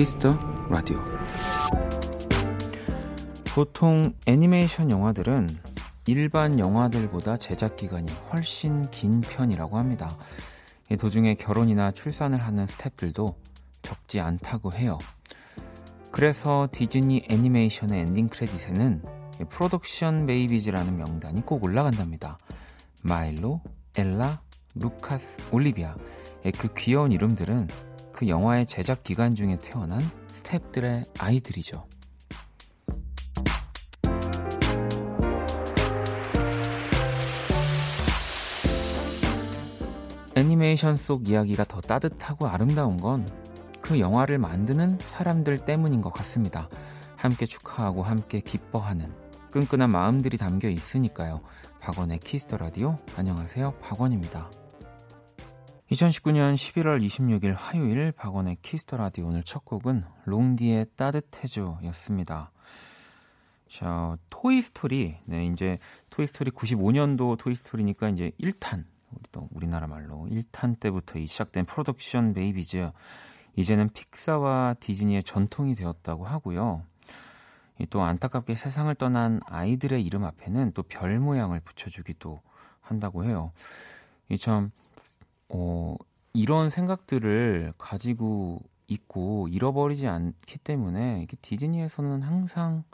키스 더 라디오 보통 애니메이션 영화들은 일반 영화들보다 제작 기간이 훨씬 긴 편이라고 합니다. 도중에 결혼이나 출산을 하는 스탭들도 적지 않다고 해요. 그래서 디즈니 애니메이션의 엔딩 크레딧에는 Production Babies라는 명단이 꼭 올라간답니다. 마일로, 엘라, 루카스, 올리비아. 그 귀여운 이름들은 그 영화의 제작 기간 중에 태어난 스탭들의 아이들이죠. 애니메이션 속 이야기가 더 따뜻하고 아름다운 건 그 영화를 만드는 사람들 때문인 것 같습니다. 함께 축하하고 함께 기뻐하는 끈끈한 마음들이 담겨 있으니까요. 박원의 키스 더 라디오 안녕하세요. 박원입니다. 2019년 11월 26일 화요일 박원의 키스 더 라디오 오늘 첫 곡은 롱디의 따뜻해줘였습니다. 자, 토이 스토리. 네, 이제 토이 스토리 95년도 토이 스토리니까 이제 1탄. 우리 또 우리나라 말로 1탄 때부터 시작된 Production Babies. 이제는 픽사와 디즈니의 전통이 되었다고 하고요. 또 안타깝게 세상을 떠난 아이들의 이름 앞에는 또 별 모양을 붙여주기도 한다고 해요. 이참 어, 이런 생각들을 가지고 있고 잃어버리지 않기 때문에 디즈니에서는 항상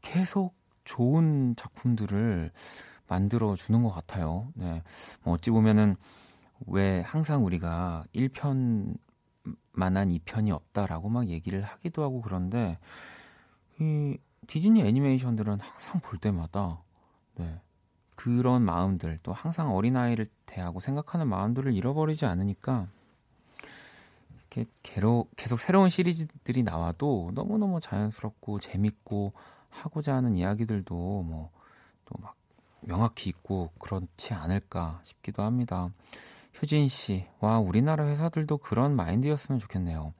계속 좋은 작품들을 만들어 주는 것 같아요. 네. 뭐 어찌 보면은 왜 항상 우리가 1편 만한 2편이 없다라고 막 얘기를 하기도 하고 그런데 이 디즈니 애니메이션들은 항상 볼 때마다 네. 그런 마음들 또 항상 어린아이를 대하고 생각하는 마음들을 잃어버리지 않으니까 이렇게 개로, 계속 새로운 시리즈들이 나와도 너무너무 자연스럽고 재밌고 하고자 하는 이야기들도 뭐 또 막 명확히 있고 그렇지 않을까 싶기도 합니다. 효진 씨, 와 우리나라 회사들도 그런 마인드였으면 좋겠네요.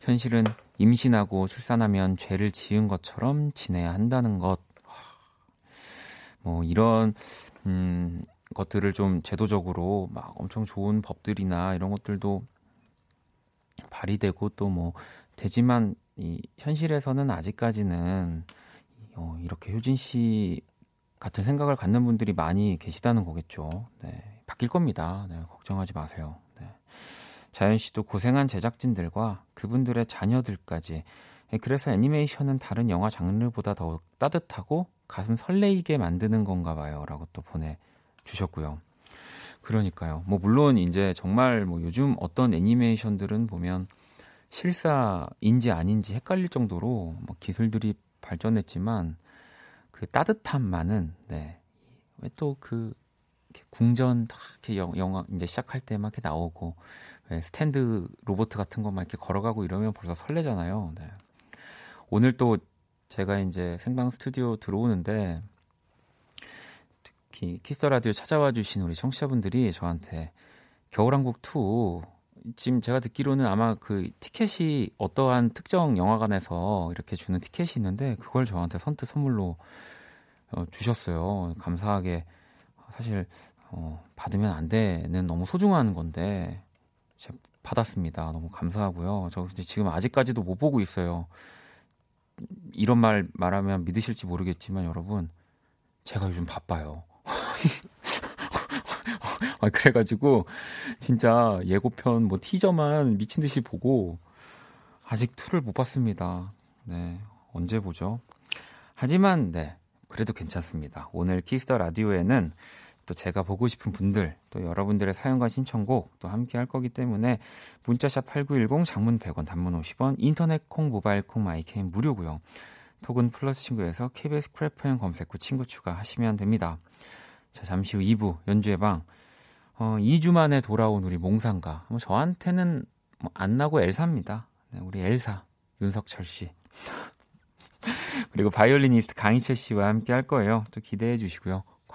현실은 임신하고 출산하면 죄를 지은 것처럼 지내야 한다는 것. 뭐 이런 음 것들을 좀 제도적으로 막 엄청 좋은 법들이나 이런 것들도 발의되고 또 뭐 되지만 이 현실에서는 아직까지는 어, 이렇게 효진 씨 같은 생각을 갖는 분들이 많이 계시다는 거겠죠. 네, 바뀔 겁니다. 네, 걱정하지 마세요. 네. 자연 씨도 고생한 제작진들과 그분들의 자녀들까지 예, 그래서 애니메이션은 다른 영화 장르보다 더 따뜻하고 가슴 설레이게 만드는 건가 봐요. 라고 또 보내주셨고요. 그러니까요. 뭐, 물론 이제 정말 뭐 요즘 어떤 애니메이션들은 보면 실사인지 아닌지 헷갈릴 정도로 뭐 기술들이 발전했지만 그 따뜻함만은, 네. 왜 또 그 궁전 이렇게 영화 이제 시작할 때 막 이렇게 나오고 왜 스탠드 로봇 같은 것만 이렇게 걸어가고 이러면 벌써 설레잖아요. 네. 오늘 또 제가 이제 생방 스튜디오 들어오는데 특히 키스 라디오 찾아와 주신 우리 청취자분들이 저한테 겨울왕국 2 지금 제가 듣기로는 아마 그 티켓이 어떠한 특정 영화관에서 이렇게 주는 티켓이 있는데 그걸 저한테 선뜻 선물로 어, 주셨어요. 감사하게 사실 어, 받으면 안 되는 너무 소중한 건데 받았습니다. 너무 감사하고요. 저 지금 아직까지도 못 보고 있어요. 이런 말 말하면 믿으실지 모르겠지만 여러분 제가 요즘 바빠요. 아, 그래가지고 진짜 예고편 뭐 티저만 미친 듯이 보고 아직 투를 못 봤습니다. 네 언제 보죠? 하지만 네 그래도 괜찮습니다. 오늘 키스 더 라디오에는 또 제가 보고 싶은 분들, 또 여러분들의 사연과 신청곡 또 함께 할 거기 때문에 문자 샵 8910 장문 100원 단문 50원 인터넷 콩 모바일 콩 마이 케이는 무료고요. 톡은 플러스 친구에서 KBS Cool FM 검색 후 친구 추가하시면 됩니다. 자, 잠시 후 2부 연주의 방. 어, 2주 만에 돌아온 우리 몽상가. 뭐 저한테는 뭐 안나고 엘사입니다. 네, 우리 엘사 윤석철 씨. 그리고 바이올리니스트 강이채 씨와 함께 할 거예요. 또 기대해 주시고요.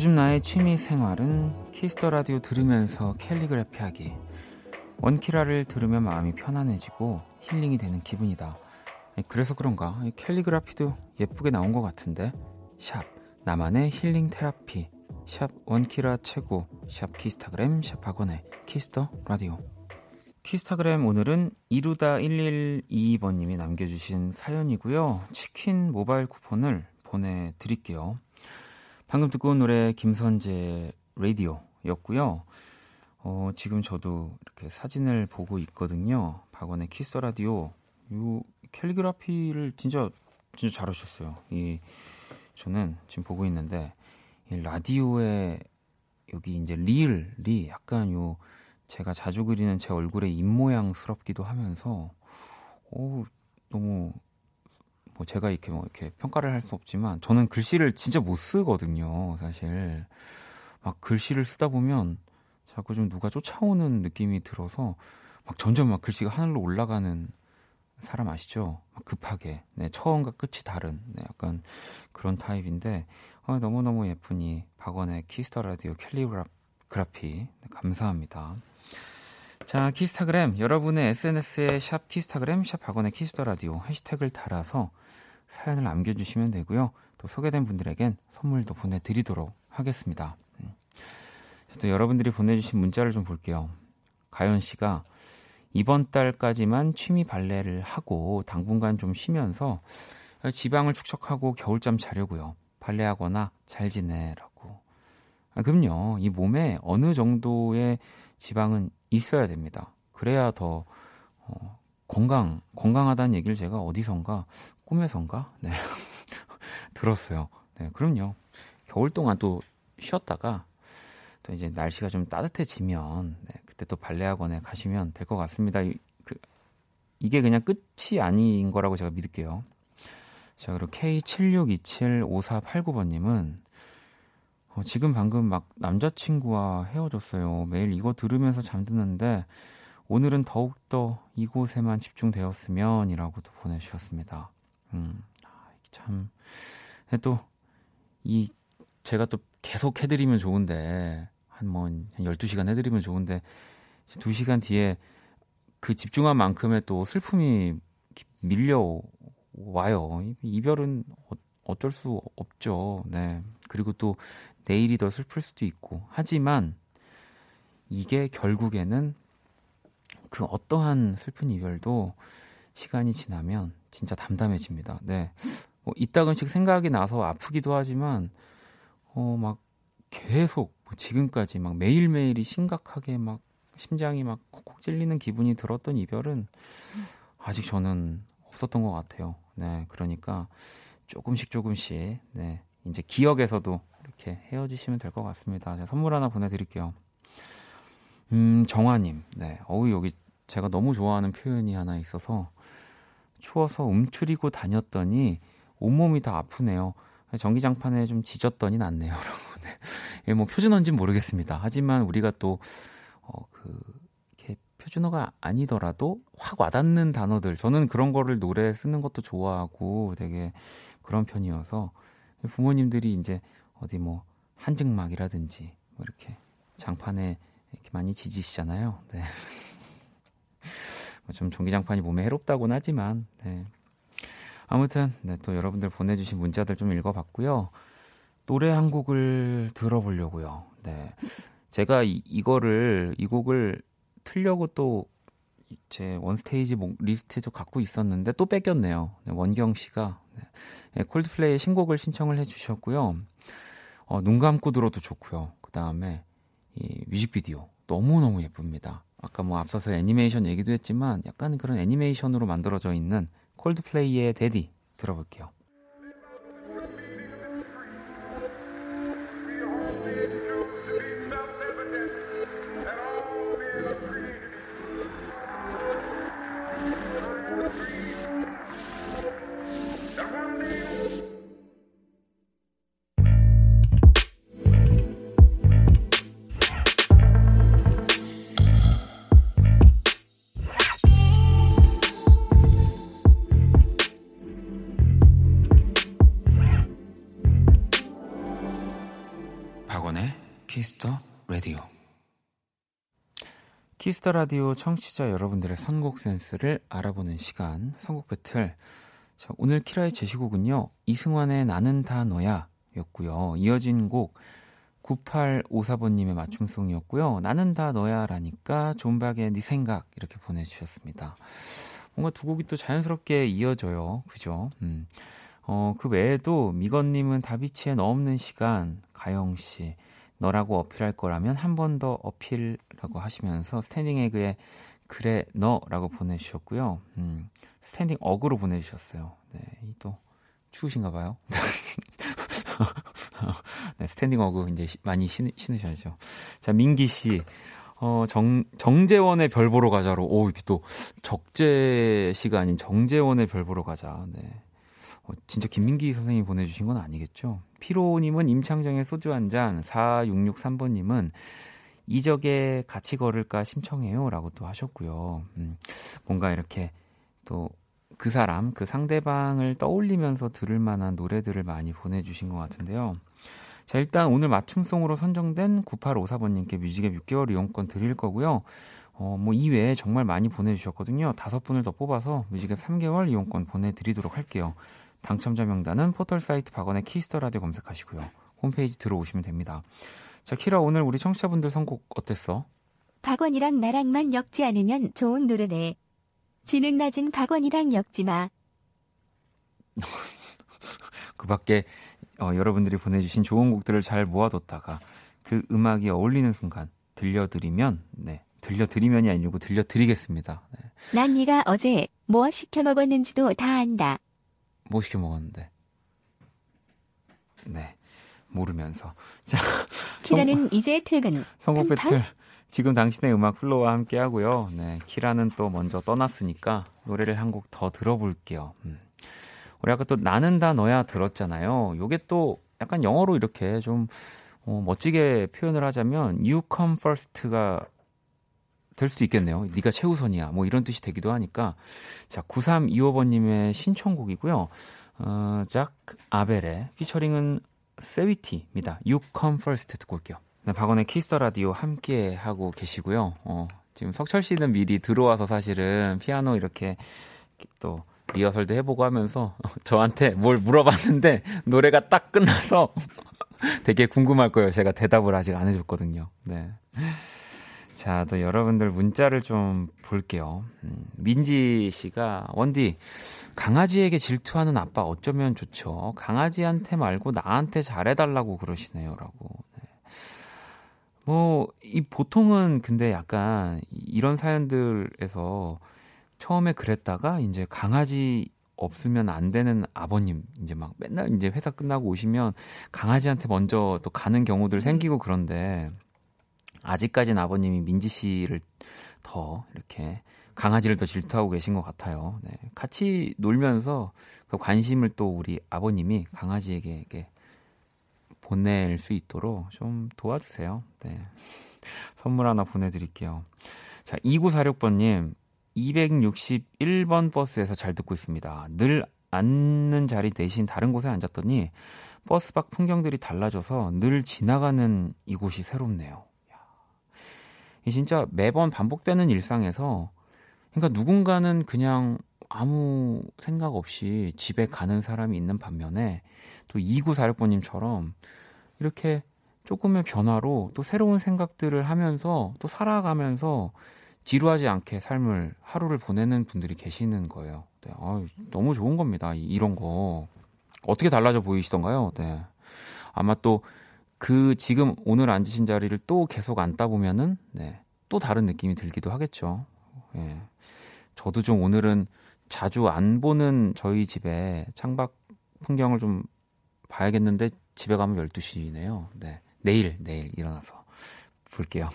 요즘 나의 취미 생활은 키스 더 라디오 들으면서 캘리그래피 하기. 원키라를 들으면 마음이 편안해지고 힐링이 되는 기분이다. 그래서 그런가? 캘리그라피도 예쁘게 나온 것 같은데? 샵 나만의 힐링 테라피. 샵 원키라 최고. 샵 키스타그램 샵 박원의 키스 더 라디오. 키스타그램 오늘은 이루다 1122번님이 남겨주신 사연이고요. 치킨 모바일 쿠폰을 보내드릴게요 방금 듣고 온 노래 김선재 라디오였고요. 어, 지금 저도 이렇게 사진을 보고 있거든요. 박원의 키스 더 라디오. 요 캘리그라피를 진짜 진짜 잘하셨어요. 이 저는 지금 보고 있는데 라디오에 여기 이제 리을이 약간 요 제가 자주 그리는 제 얼굴의 입 모양스럽기도 하면서 오 너무 뭐 제가 이렇게 뭐 이렇게 평가를 할 수 없지만 저는 글씨를 진짜 못 쓰거든요 사실 막 글씨를 쓰다 보면 자꾸 좀 누가 쫓아오는 느낌이 들어서 막 점점 막 글씨가 하늘로 올라가는 사람 아시죠? 급하게 네, 처음과 끝이 다른 네, 약간 그런 타입인데 어, 너무너무 예쁘니 박원의 키스 더 라디오 캘리그라피 네, 감사합니다. 자, 키스타그램 여러분의 SNS에 샵 키스타그램 샵 박원의 키스 더 라디오 해시태그를 달아서 사연을 남겨 주시면 되고요. 또 소개된 분들에겐 선물도 보내 드리도록 하겠습니다. 음. 또 여러분들이 보내 주신 문자를 좀 볼게요. 가연 씨가 이번 달까지만 취미 발레를 하고 당분간 좀 쉬면서 지방을 축적하고 겨울잠 자려고요. 발레하거나 잘 지내라고. 아, 그럼요. 이 몸에 어느 정도의 지방은 있어야 됩니다. 그래야 더 어, 건강 건강하다는 얘기를 제가 어디선가 꿈에선가 네 들었어요. 네, 그럼요. 겨울 동안 또 쉬었다가 또 이제 날씨가 좀 따뜻해지면 네, 그때 또 발레 학원에 가시면 될 것 같습니다. 이, 그, 이게 그냥 끝이 아닌 거라고 제가 믿을게요. 자, 그리고 K76275489번님은 어, 지금 방금 막 남자친구와 헤어졌어요. 매일 이거 들으면서 잠드는데 오늘은 더욱더 이곳에만 집중되었으면 이라고도 보내주셨습니다. 음, 아, 참. 또, 이, 제가 또 계속 해드리면 좋은데, 한 뭐, 한 12시간 해드리면 좋은데, 2시간 뒤에 그 집중한 만큼의 또 슬픔이 밀려와요. 이별은 어, 어쩔 수 없죠. 네. 그리고 또 내일이 더 슬플 수도 있고. 하지만 이게 결국에는 그 어떠한 슬픈 이별도 시간이 지나면 진짜 담담해집니다. 네. 뭐 이따금씩 생각이 나서 아프기도 하지만 어 막 계속 뭐 지금까지 막 매일매일이 심각하게 막 심장이 막 콕콕 찔리는 기분이 들었던 이별은 아직 저는 없었던 것 같아요. 네. 그러니까 조금씩 조금씩 네. 이제 기억에서도 이렇게 헤어지시면 될 것 같습니다. 제가 선물 하나 보내드릴게요. 음, 정화님. 네. 어우, 여기 제가 너무 좋아하는 표현이 하나 있어서 추워서 움츠리고 다녔더니 온몸이 다 아프네요. 전기장판에 좀 지졌더니 낫네요. 라고. 네. 예, 뭐 표준어인지는 모르겠습니다. 하지만 우리가 또, 어, 그, 이렇게 표준어가 아니더라도 확 와닿는 단어들. 저는 그런 거를 노래 쓰는 것도 좋아하고 되게 그런 편이어서 부모님들이 이제 어디 뭐 한증막이라든지 뭐 이렇게 장판에 이렇게 많이 지지시잖아요. 네. 뭐좀 전기장판이 몸에 해롭다고는 하지만, 네. 아무튼, 네, 또 여러분들 보내주신 문자들 좀 읽어봤고요. 노래 한 곡을 들어보려고요. 네. 제가 이, 이거를, 이 곡을 틀려고 또 제 원스테이지 리스트에 좀 갖고 있었는데 또 뺏겼네요. 네, 원경 씨가 네. 네, 콜드플레이의 신곡을 신청을 해주셨고요. 어, 눈 감고 들어도 좋고요. 그 다음에 이 뮤직비디오 너무너무 예쁩니다. 아까 뭐 앞서서 애니메이션 얘기도 했지만 약간 그런 애니메이션으로 만들어져 있는 콜드플레이의 데디 들어볼게요. 키스 더 라디오. 키스 더 라디오 청취자 여러분들의 선곡 센스를 알아보는 시간, 선곡 배틀. 자, 오늘 키라의 제시곡은요, 이승환의 나는 다 너야 였고요. 이어진 곡, 9854번님의 맞춤송이었고요. 나는 다 너야라니까 존박의 네 생각 이렇게 보내주셨습니다. 뭔가 두 곡이 또 자연스럽게 이어져요. 그죠? 음. 어, 그 외에도 미건님은 다비치의 너 없는 시간, 가영씨, 너라고 어필할 거라면 한 번 더 어필하라고 하시면서 스탠딩 에그의 그래 너라고 보내주셨고요. 음, 스탠딩 어그로 보내주셨어요. 네, 또 추우신가 봐요. 네, 스탠딩 어그 이제 많이 신, 신으셔야죠. 자, 민기 씨. 어, 정, 정재원의 별 보러 가자로, 오, 또, 적재 씨가 아닌 정재원의 별 보러 가자. 네. 어, 진짜 김민기 선생님이 보내주신 건 아니겠죠? 피로님은 임창정의 소주 한 잔, 4663번님은 이적의 같이 걸을까 신청해요. 라고 또 하셨고요. 음, 뭔가 이렇게 또 그 사람, 그 상대방을 떠올리면서 들을 만한 노래들을 많이 보내주신 것 같은데요. 자, 일단 오늘 맞춤송으로 선정된 9854번님께 뮤직앱 6개월 이용권 드릴 거고요. 어, 뭐 이외에 정말 많이 보내주셨거든요. 다섯 분을 더 뽑아서 뮤직앱 3개월 이용권 보내드리도록 할게요. 당첨자 명단은 포털 사이트 박원의 키스 더 라디오 검색하시고요. 홈페이지 들어오시면 됩니다. 자, 키라 오늘 우리 청취자분들 선곡 어땠어? 박원이랑 나랑만 엮지 않으면 좋은 노래네. 지능 낮은 박원이랑 엮지 마. 그 밖에 어, 여러분들이 보내주신 좋은 곡들을 잘 모아뒀다가 그 음악이 어울리는 순간 들려드리면, 네. 들려드리면이 아니고 들려드리겠습니다. 네. 난 네가 어제 뭐 시켜 먹었는지도 다 안다. 뭐 시켜 먹었는데? 네. 모르면서. 자. 키라는 성, 이제 퇴근. 선곡 배틀. 지금 당신의 음악 FLO와 함께 하고요. 네. 키라는 또 먼저 떠났으니까 노래를 한 곡 더 들어볼게요. 음. 우리 아까 또 나는 다 너야 들었잖아요. 요게 또 약간 영어로 이렇게 좀 어, 멋지게 표현을 하자면 you come first가 될 수도 있겠네요. 네가 최우선이야. 뭐 이런 뜻이 되기도 하니까. 자, 9325번님의 신청곡이고요. 어, Zak Abel의 피처링은 Saweetie입니다. Come First 듣고 올게요. 네, 박원의 키스 더 라디오 함께 하고 계시고요. 어, 지금 석철 씨는 미리 들어와서 사실은 피아노 이렇게 또 리허설도 해보고 하면서 저한테 뭘 물어봤는데 노래가 딱 끝나서 되게 궁금할 거예요. 제가 대답을 아직 안 해줬거든요. 네. 자, 또 여러분들 문자를 좀 볼게요. 음, 민지 씨가 원디 강아지에게 질투하는 아빠 어쩌면 좋죠. 강아지한테 말고 나한테 잘해달라고 그러시네요라고. 네. 뭐, 이 보통은 근데 약간 이런 사연들에서 처음에 그랬다가 이제 강아지 없으면 안 되는 아버님 이제 막 맨날 이제 회사 끝나고 오시면 강아지한테 먼저 또 가는 경우들 생기고 그런데 아직까지는 아버님이 민지 씨를 더 이렇게 강아지를 더 질투하고 계신 것 같아요. 네. 같이 놀면서 그 관심을 또 우리 아버님이 강아지에게 보낼 수 있도록 좀 도와주세요. 네. 선물 하나 보내드릴게요. 자, 2946번님, 261번 버스에서 잘 듣고 있습니다. 늘 앉는 자리 대신 다른 곳에 앉았더니 버스 밖 풍경들이 달라져서 늘 지나가는 이곳이 새롭네요. 이 진짜 매번 반복되는 일상에서 그러니까 누군가는 그냥 아무 생각 없이 집에 가는 사람이 있는 반면에 또 2946번님처럼 이렇게 조금의 변화로 또 새로운 생각들을 하면서 또 살아가면서 지루하지 않게 삶을 하루를 보내는 분들이 계시는 거예요. 네, 아유, 너무 좋은 겁니다. 이런 거 어떻게 달라져 보이시던가요? 네. 아마 또 그 지금 오늘 앉으신 자리를 또 계속 앉다 보면은 네, 또 다른 느낌이 들기도 하겠죠. 예. 저도 좀 오늘은 자주 안 보는 저희 집에 창밖 풍경을 좀 봐야겠는데 집에 가면 12시네요. 네. 내일 내일 일어나서 볼게요.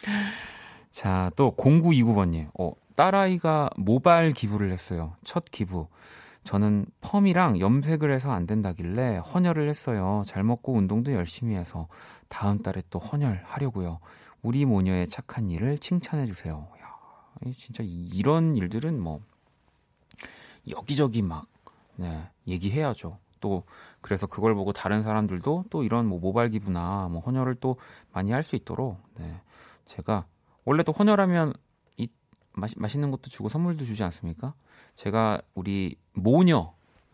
자, 또 0929번 님. 어, 딸아이가 모발 기부를 했어요. 첫 기부. 저는 펌이랑 염색을 해서 안 된다길래 헌혈을 했어요. 잘 먹고 운동도 열심히 해서 다음 달에 또 헌혈하려고요. 우리 모녀의 착한 일을 칭찬해 주세요. 야, 진짜 이런 일들은 뭐 여기저기 막 네, 얘기해야죠. 또또 그래서 그걸 보고 다른 사람들도 또 이런 뭐 모발 기부나 뭐 헌혈을 또 많이 할 수 있도록 네. 제가 원래 또 헌혈하면 이 마시, 맛있는 것도 주고 선물도 주지 않습니까? 제가 우리 모녀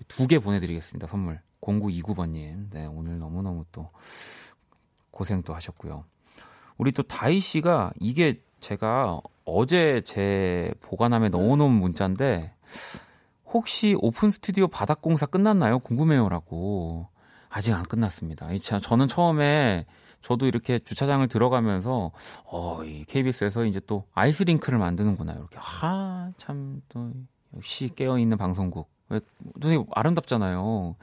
두 개 보내드리겠습니다. 선물 0929번님. 네 오늘 너무 너무 또 고생 또 하셨고요. 우리 또 다희 씨가 이게 제가 어제 제 보관함에 넣어놓은 문자인데 혹시 오픈 스튜디오 바닥 공사 끝났나요? 궁금해요라고. 아직 안 끝났습니다. 저는 처음에 저도 이렇게 주차장을 들어가면서 어, 이 KBS에서 이제 또 아이스링크를 만드는구나. 이렇게 아, 참 또 역시 깨어 있는 방송국. 왜 되게 아름답잖아요.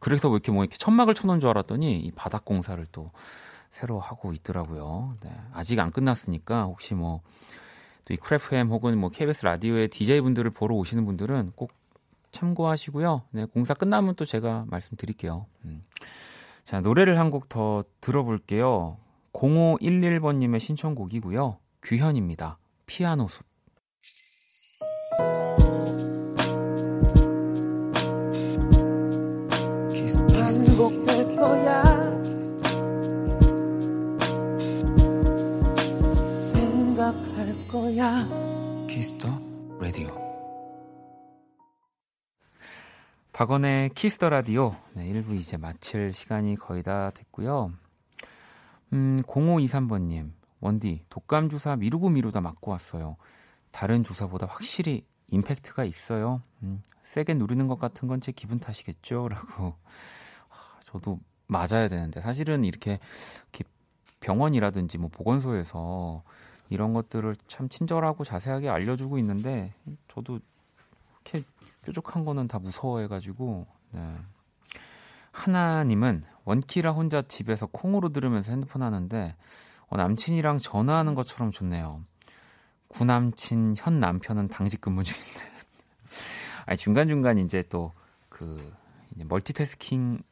그래서 왜 이렇게 뭐 이렇게 천막을 쳐놓은 줄 알았더니 이 바닥 공사를 또 새로 하고 있더라고요. 네. 아직 안 끝났으니까 혹시 뭐 또 이 크래프햄 혹은 뭐 KBS 라디오의 DJ 분들을 보러 오시는 분들은 꼭 참고하시고요. 네, 공사 끝나면 또 제가 말씀드릴게요. 음. 자, 노래를 한 곡 더 들어볼게요. 0511번님의 신청곡이고요. 규현입니다. 피아노 숲. 박원의 키스 더 라디오. 네, 1부 이제 마칠 시간이 거의 다 됐고요. 음, 0523번님. 원디, 독감 주사 미루고 미루다 맞고 왔어요. 다른 주사보다 확실히 임팩트가 있어요. 음, 세게 누르는 것 같은 건 제 기분 탓이겠죠? 라고. 저도 맞아야 되는데, 사실은 이렇게, 이렇게 병원이라든지 뭐 보건소에서 이런 것들을 참 친절하고 자세하게 알려주고 있는데 저도 이렇게 뾰족한 거는 다 무서워해가지고 네. 하나님은 원키라 혼자 집에서 콩으로 들으면서 핸드폰 하는데 어, 남친이랑 전화하는 것처럼 좋네요. 구남친 현 남편은 당직 근무 중인데 아니 중간 중간 이제 또그 멀티태스킹을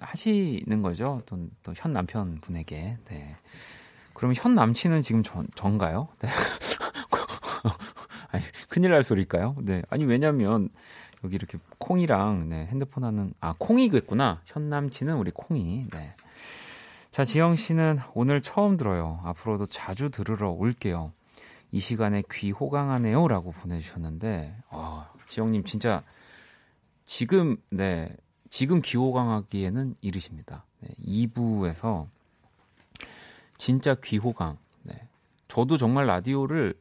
하시는 거죠. 또 현 남편 분에게 네. 그럼 현 남친은 지금 전, 전가요? 네. 아니, 큰일 날 소리일까요? 네. 아니, 왜냐면, 여기 이렇게 콩이랑, 네, 핸드폰 하는, 아, 콩이겠구나. 현 남친은 우리 콩이, 네. 자, 지영 씨는 오늘 처음 들어요. 앞으로도 자주 들으러 올게요. 이 시간에 귀 호강하네요. 라고 보내주셨는데, 아, 지영님 진짜 지금, 네, 지금 귀 호강하기에는 이르십니다. 네, 2부에서 진짜 귀 호강. 네. 저도 정말 라디오를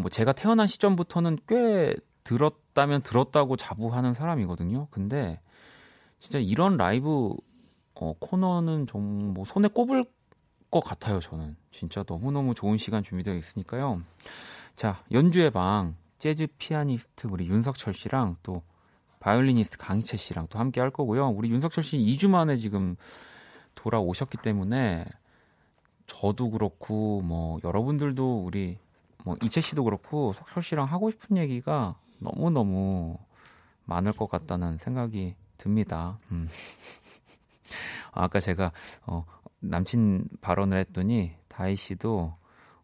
뭐 제가 태어난 시점부터는 꽤 들었다면 들었다고 자부하는 사람이거든요. 근데 진짜 이런 라이브 어, 코너는 좀 뭐 손에 꼽을 것 같아요. 저는 진짜 너무 너무 좋은 시간 준비되어 있으니까요. 자 연주의 방 재즈 피아니스트 우리 윤석철 씨랑 또 바이올리니스트 강이채 씨랑 또 함께 할 거고요. 우리 윤석철 씨 2주 만에 지금 돌아오셨기 때문에 저도 그렇고 뭐 여러분들도 우리 뭐 이채 씨도 그렇고 석철 씨랑 하고 싶은 얘기가 너무 너무 많을 것 같다는 생각이 듭니다. 음. 아까 제가 어, 남친 발언을 했더니 다희 씨도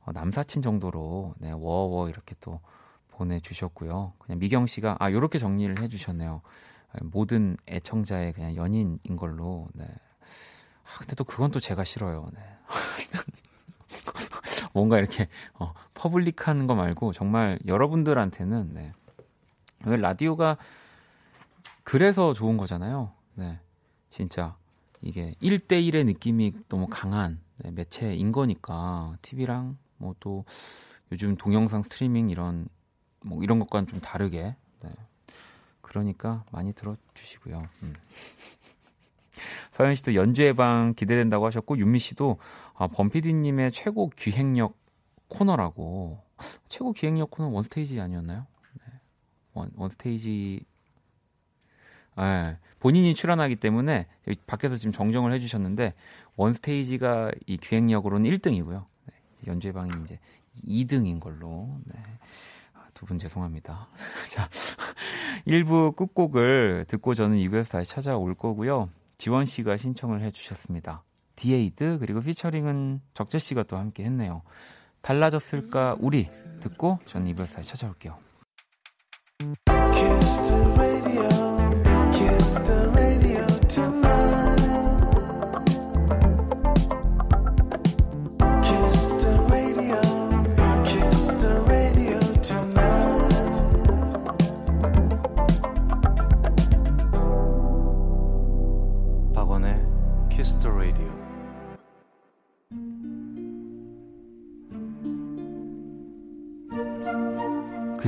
어, 남사친 정도로 네, 워워 이렇게 또 보내주셨고요. 그냥 미경 씨가 아 요렇게 정리를 해주셨네요. 모든 애청자의 그냥 연인인 걸로. 네. 아, 근데 또 그건 또 제가 싫어요. 네. 뭔가 이렇게 어, public한 거 말고 정말 여러분들한테는 네. 라디오가 그래서 좋은 거잖아요. 네. 진짜 이게 1대1의 느낌이 너무 강한 네, 매체인 거니까 TV랑 뭐 또 요즘 동영상 스트리밍 이런 뭐 이런 것과는 좀 다르게 네. 그러니까 많이 들어주시고요. 음. 서현 씨도 연주의 방 기대된다고 하셨고 윤미 씨도 아, 범피디님의 최고 기획력 코너라고 최고 기획력 코너 원스테이지 아니었나요? 네. 원, 원스테이지 네. 본인이 출연하기 때문에 밖에서 지금 정정을 해주셨는데 원스테이지가 이 기획력으로는 1등이고요. 네. 연주의 방이 이제 2등인 걸로. 네. 아, 두분 죄송합니다. 자, 1부 끝곡을 듣고 저는 2부에서 다시 찾아올 거고요. 지원 씨가 신청을 해주셨습니다. 디에이드 그리고 피처링은 적재 씨가 또 함께 했네요. 달라졌을까 우리 듣고 전 다시 찾아올게요.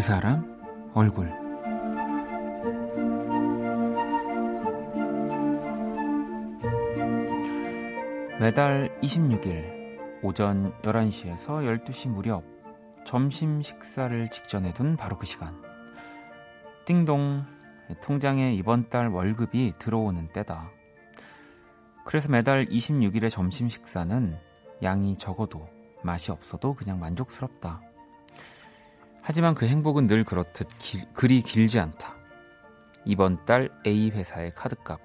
사람 얼굴 매달 26일 오전 11시에서 12시 무렵 점심 식사를 직전에 둔 바로 그 시간 띵동 통장에 이번 달 월급이 들어오는 때다. 그래서 매달 26일의 점심 식사는 양이 적어도 맛이 없어도 그냥 만족스럽다. 하지만 그 행복은 늘 그렇듯 길, 그리 길지 않다. 이번 달 A 회사의 카드값,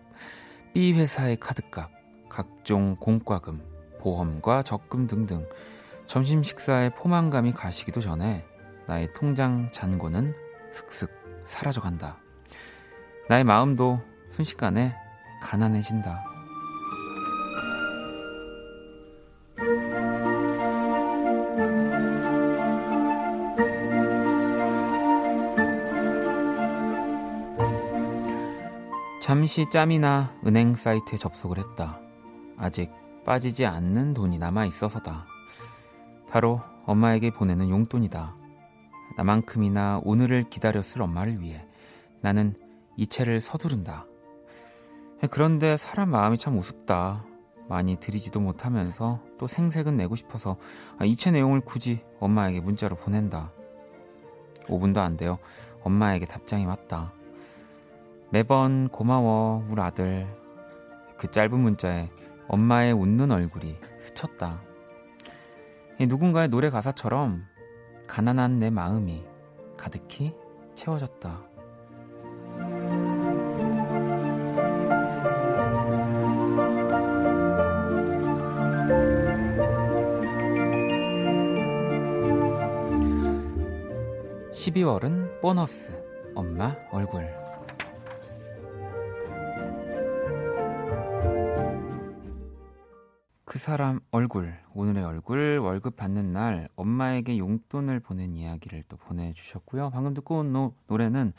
B 회사의 카드값, 각종 공과금, 보험과 적금 등등 점심 식사에 포만감이 가시기도 전에 나의 통장 잔고는 슥슥 사라져간다. 나의 마음도 순식간에 가난해진다. ' 잠시 짬이나 은행 사이트에 접속을 했다. 아직 빠지지 않는 돈이 남아 있어서다. 바로 엄마에게 보내는 용돈이다. 나만큼이나 오늘을 기다렸을 엄마를 위해 나는 이체를 서두른다. 그런데 사람 마음이 참 우습다. 많이 드리지도 못하면서 또 생색은 내고 싶어서 이체 내용을 굳이 엄마에게 문자로 보낸다. 5분도 안 돼요. 엄마에게 답장이 왔다. 매번 고마워, 우리 아들. 그 짧은 문자에 엄마의 웃는 얼굴이 스쳤다. 누군가의 노래 가사처럼 가난한 내 마음이 가득히 채워졌다. 12월은 보너스 엄마 얼굴 그 사람 얼굴 오늘의 얼굴 월급 받는 날 엄마에게 용돈을 보낸 이야기를 또 보내주셨고요 방금 듣고 온 노, 노래는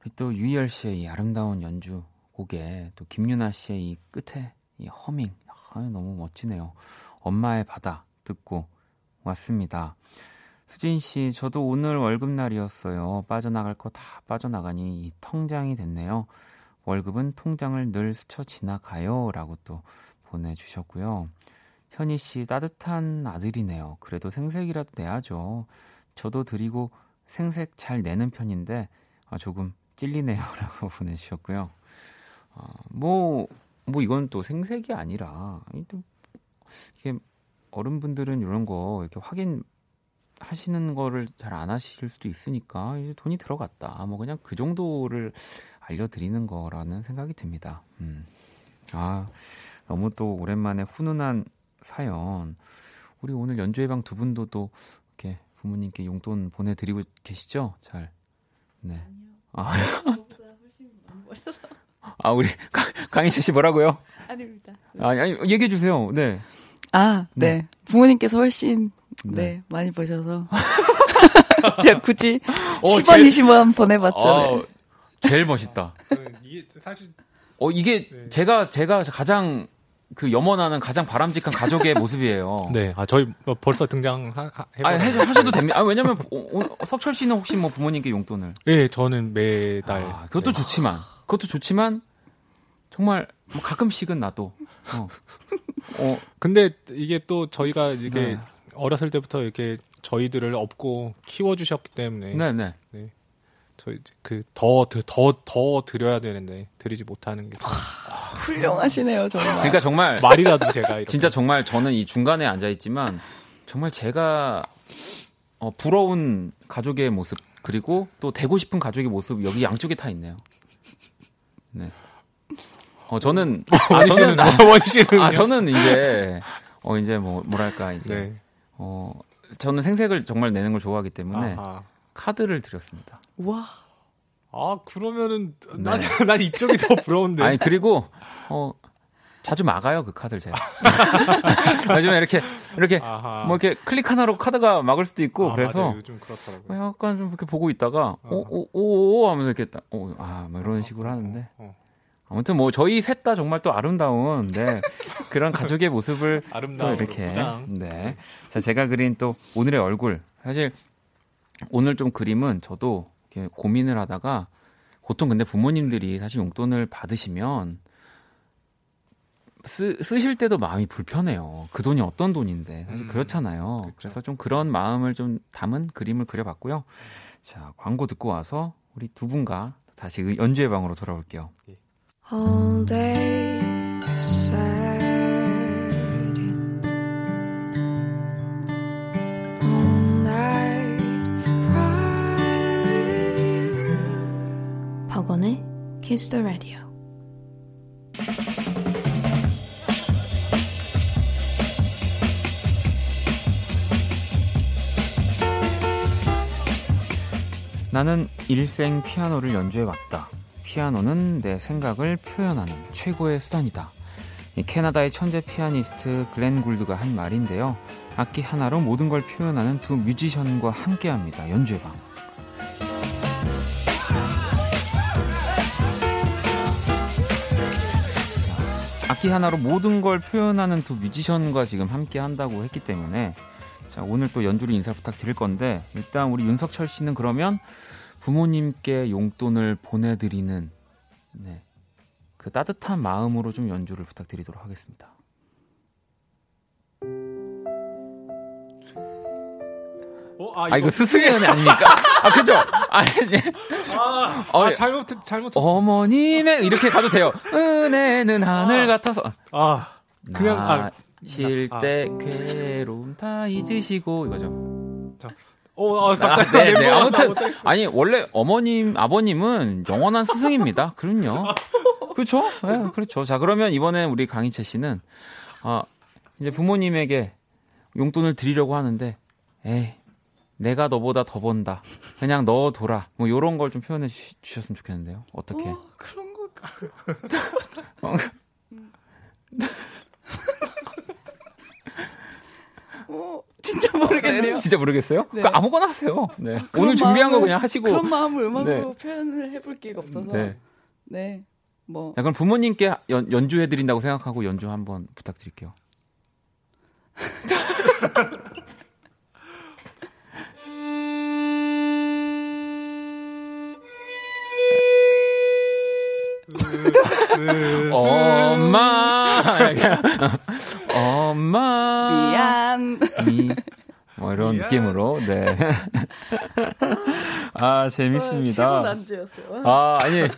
우리 또 유희열 씨의 이 아름다운 연주 곡에 또 김윤아 씨의 이 끝에 이 허밍 아, 너무 멋지네요 엄마의 바다 듣고 왔습니다 수진 씨, 저도 오늘 월급날이었어요. 빠져나갈 거 다 빠져나가니 이 통장이 됐네요. 월급은 통장을 늘 스쳐 지나가요. 라고 또 보내주셨고요. 현희 씨, 따뜻한 아들이네요. 그래도 생색이라도 내야죠. 저도 드리고 생색 잘 내는 편인데, 아, 조금 찔리네요. 라고 보내주셨고요. 아, 뭐, 뭐 이건 또 생색이 아니라, 이게 어른분들은 이런 거 이렇게 확인 하시는 거를 잘 안 하실 수도 있으니까 이제 돈이 들어갔다. 뭐 그냥 그 정도를 알려드리는 거라는 생각이 듭니다. 음. 아 너무 또 오랜만에 훈훈한 사연. 우리 오늘 연주회 방두 분도 또 이렇게 부모님께 용돈 보내드리고 계시죠? 잘. 네. 아. 아 우리 강희재 씨 뭐라고요? 아닙니다. 아니 아니 얘기해 주세요. 네. 아, 네. 네. 부모님께서 훨씬 네, 네 많이 보셔서 제가 굳이 어, 10원, 제일, 20원 보내봤죠. 어, 네. 제일 멋있다. 이게 사실 어 이게 네. 제가 제가 가장 그 염원하는 가장 바람직한 가족의 모습이에요. 네, 아 저희 뭐 벌써 등장 하, 아, 하셔도 됩니다. 아 왜냐면 석철 씨는 혹시 뭐 부모님께 용돈을? 네, 저는 매달. 아, 그것도 네. 좋지만 그것도 좋지만 정말 뭐 가끔씩은 나도. 어. 어. 근데 이게 또 저희가 이게 네. 어렸을 때부터 이렇게 저희들을 업고 키워 주셨기 때문에. 네 네. 네. 저희 그 더 더더 더 드려야 되는데 드리지 못하는 게. 아, 훌륭하시네요 정말. 그러니까 정말 말이라도 제가 이렇게. 진짜 정말 저는 이 중간에 앉아 있지만 정말 제가 어, 부러운 가족의 모습 그리고 또 되고 싶은 가족의 모습 여기 양쪽에 다 있네요. 네. 어 저는 아 저는 원씨는 아 저는 이제 어 이제 뭐 뭐랄까 이제 네. 어 저는 생색을 정말 내는 걸 좋아하기 때문에 아하. 카드를 드렸습니다. 와. 아 그러면은 난, 네. 난 이쪽이 더 부러운데. 아니 그리고 어 자주 막아요 그 카드를 제가. 요즘에 이렇게 이렇게 아하. 뭐 이렇게 클릭 하나로 카드가 막을 수도 있고 아, 그래서 그렇더라고요. 약간 좀 이렇게 보고 있다가 오오 오 하면서 이렇게 오아 뭐 이런 식으로 하는데 어, 어. 아무튼 뭐 저희 셋 다 정말 또 아름다운 네 그런 가족의 모습을 또 이렇게 포장. 네. 자, 제가 그린 또 오늘의 얼굴. 사실 오늘 좀 그림은 저도 이렇게 고민을 하다가 보통 근데 부모님들이 사실 용돈을 받으시면 쓰, 쓰실 때도 마음이 불편해요. 그 돈이 어떤 돈인데 사실 음, 그렇잖아요. 그쵸. 그래서 좀 그런 마음을 좀 담은 그림을 그려봤고요. 자 광고 듣고 와서 우리 두 분과 다시 연주의 방으로 돌아올게요. 예. Kiss the Radio. 나는 일생 피아노를 연주해 왔다. 피아노는 내 생각을 표현하는 최고의 수단이다. 캐나다의 천재 피아니스트 글렌 굴드가 한 말인데요. 악기 하나로 모든 걸 표현하는 두 뮤지션과 함께합니다. 연주회 방. 악기 하나로 모든 걸 표현하는 두 뮤지션과 지금 함께 한다고 했기 때문에 자, 오늘 또 연주로 인사 부탁드릴 건데 일단 우리 윤석철 씨는 그러면 부모님께 용돈을 보내드리는 네, 그 따뜻한 마음으로 좀 연주를 부탁드리도록 하겠습니다. 어, 아, 이거, 아, 이거 스승의 은혜 아닙니까? 아, 그죠? 아, 네. 아, 어, 아 잘못, 잘못. 어머님의, 이렇게 가도 돼요. 은혜는 하늘 아, 같아서. 아, 그냥, 아, 쉴때 아. 괴로움 다 잊으시고 이거죠. 자. 어, 아, 갑자기. 아, 네, 네. 아무튼 아니 원래 어머님 아버님은 영원한 스승입니다. 그럼요. 그렇죠? 네, 그렇죠. 자 그러면 이번에 우리 강희채 씨는 아 이제 부모님에게 용돈을 드리려고 하는데 에이 내가 너보다 더 번다. 그냥 너 돌아. 뭐 요런 걸 좀 표현해 주, 셨으면 좋겠는데요. 어떻게? 어, 그런 거. 어, 진짜 모르겠네요. 진짜 모르겠어요? 네. 아무거나 하세요. 네. 아, 오늘 준비한 마음을, 거 그냥 하시고. 그런 마음을 음악으로 네. 표현을 해볼 기회가 없어서. 네. 네. 뭐. 자, 그럼 부모님께 연, 연주해드린다고 생각하고 연주 한번 부탁드릴게요. 엄마 엄마 미안 미, 뭐 이런 미안. 느낌으로 네. 아 재밌습니다. 와, 최고 난제였어요. 아 아니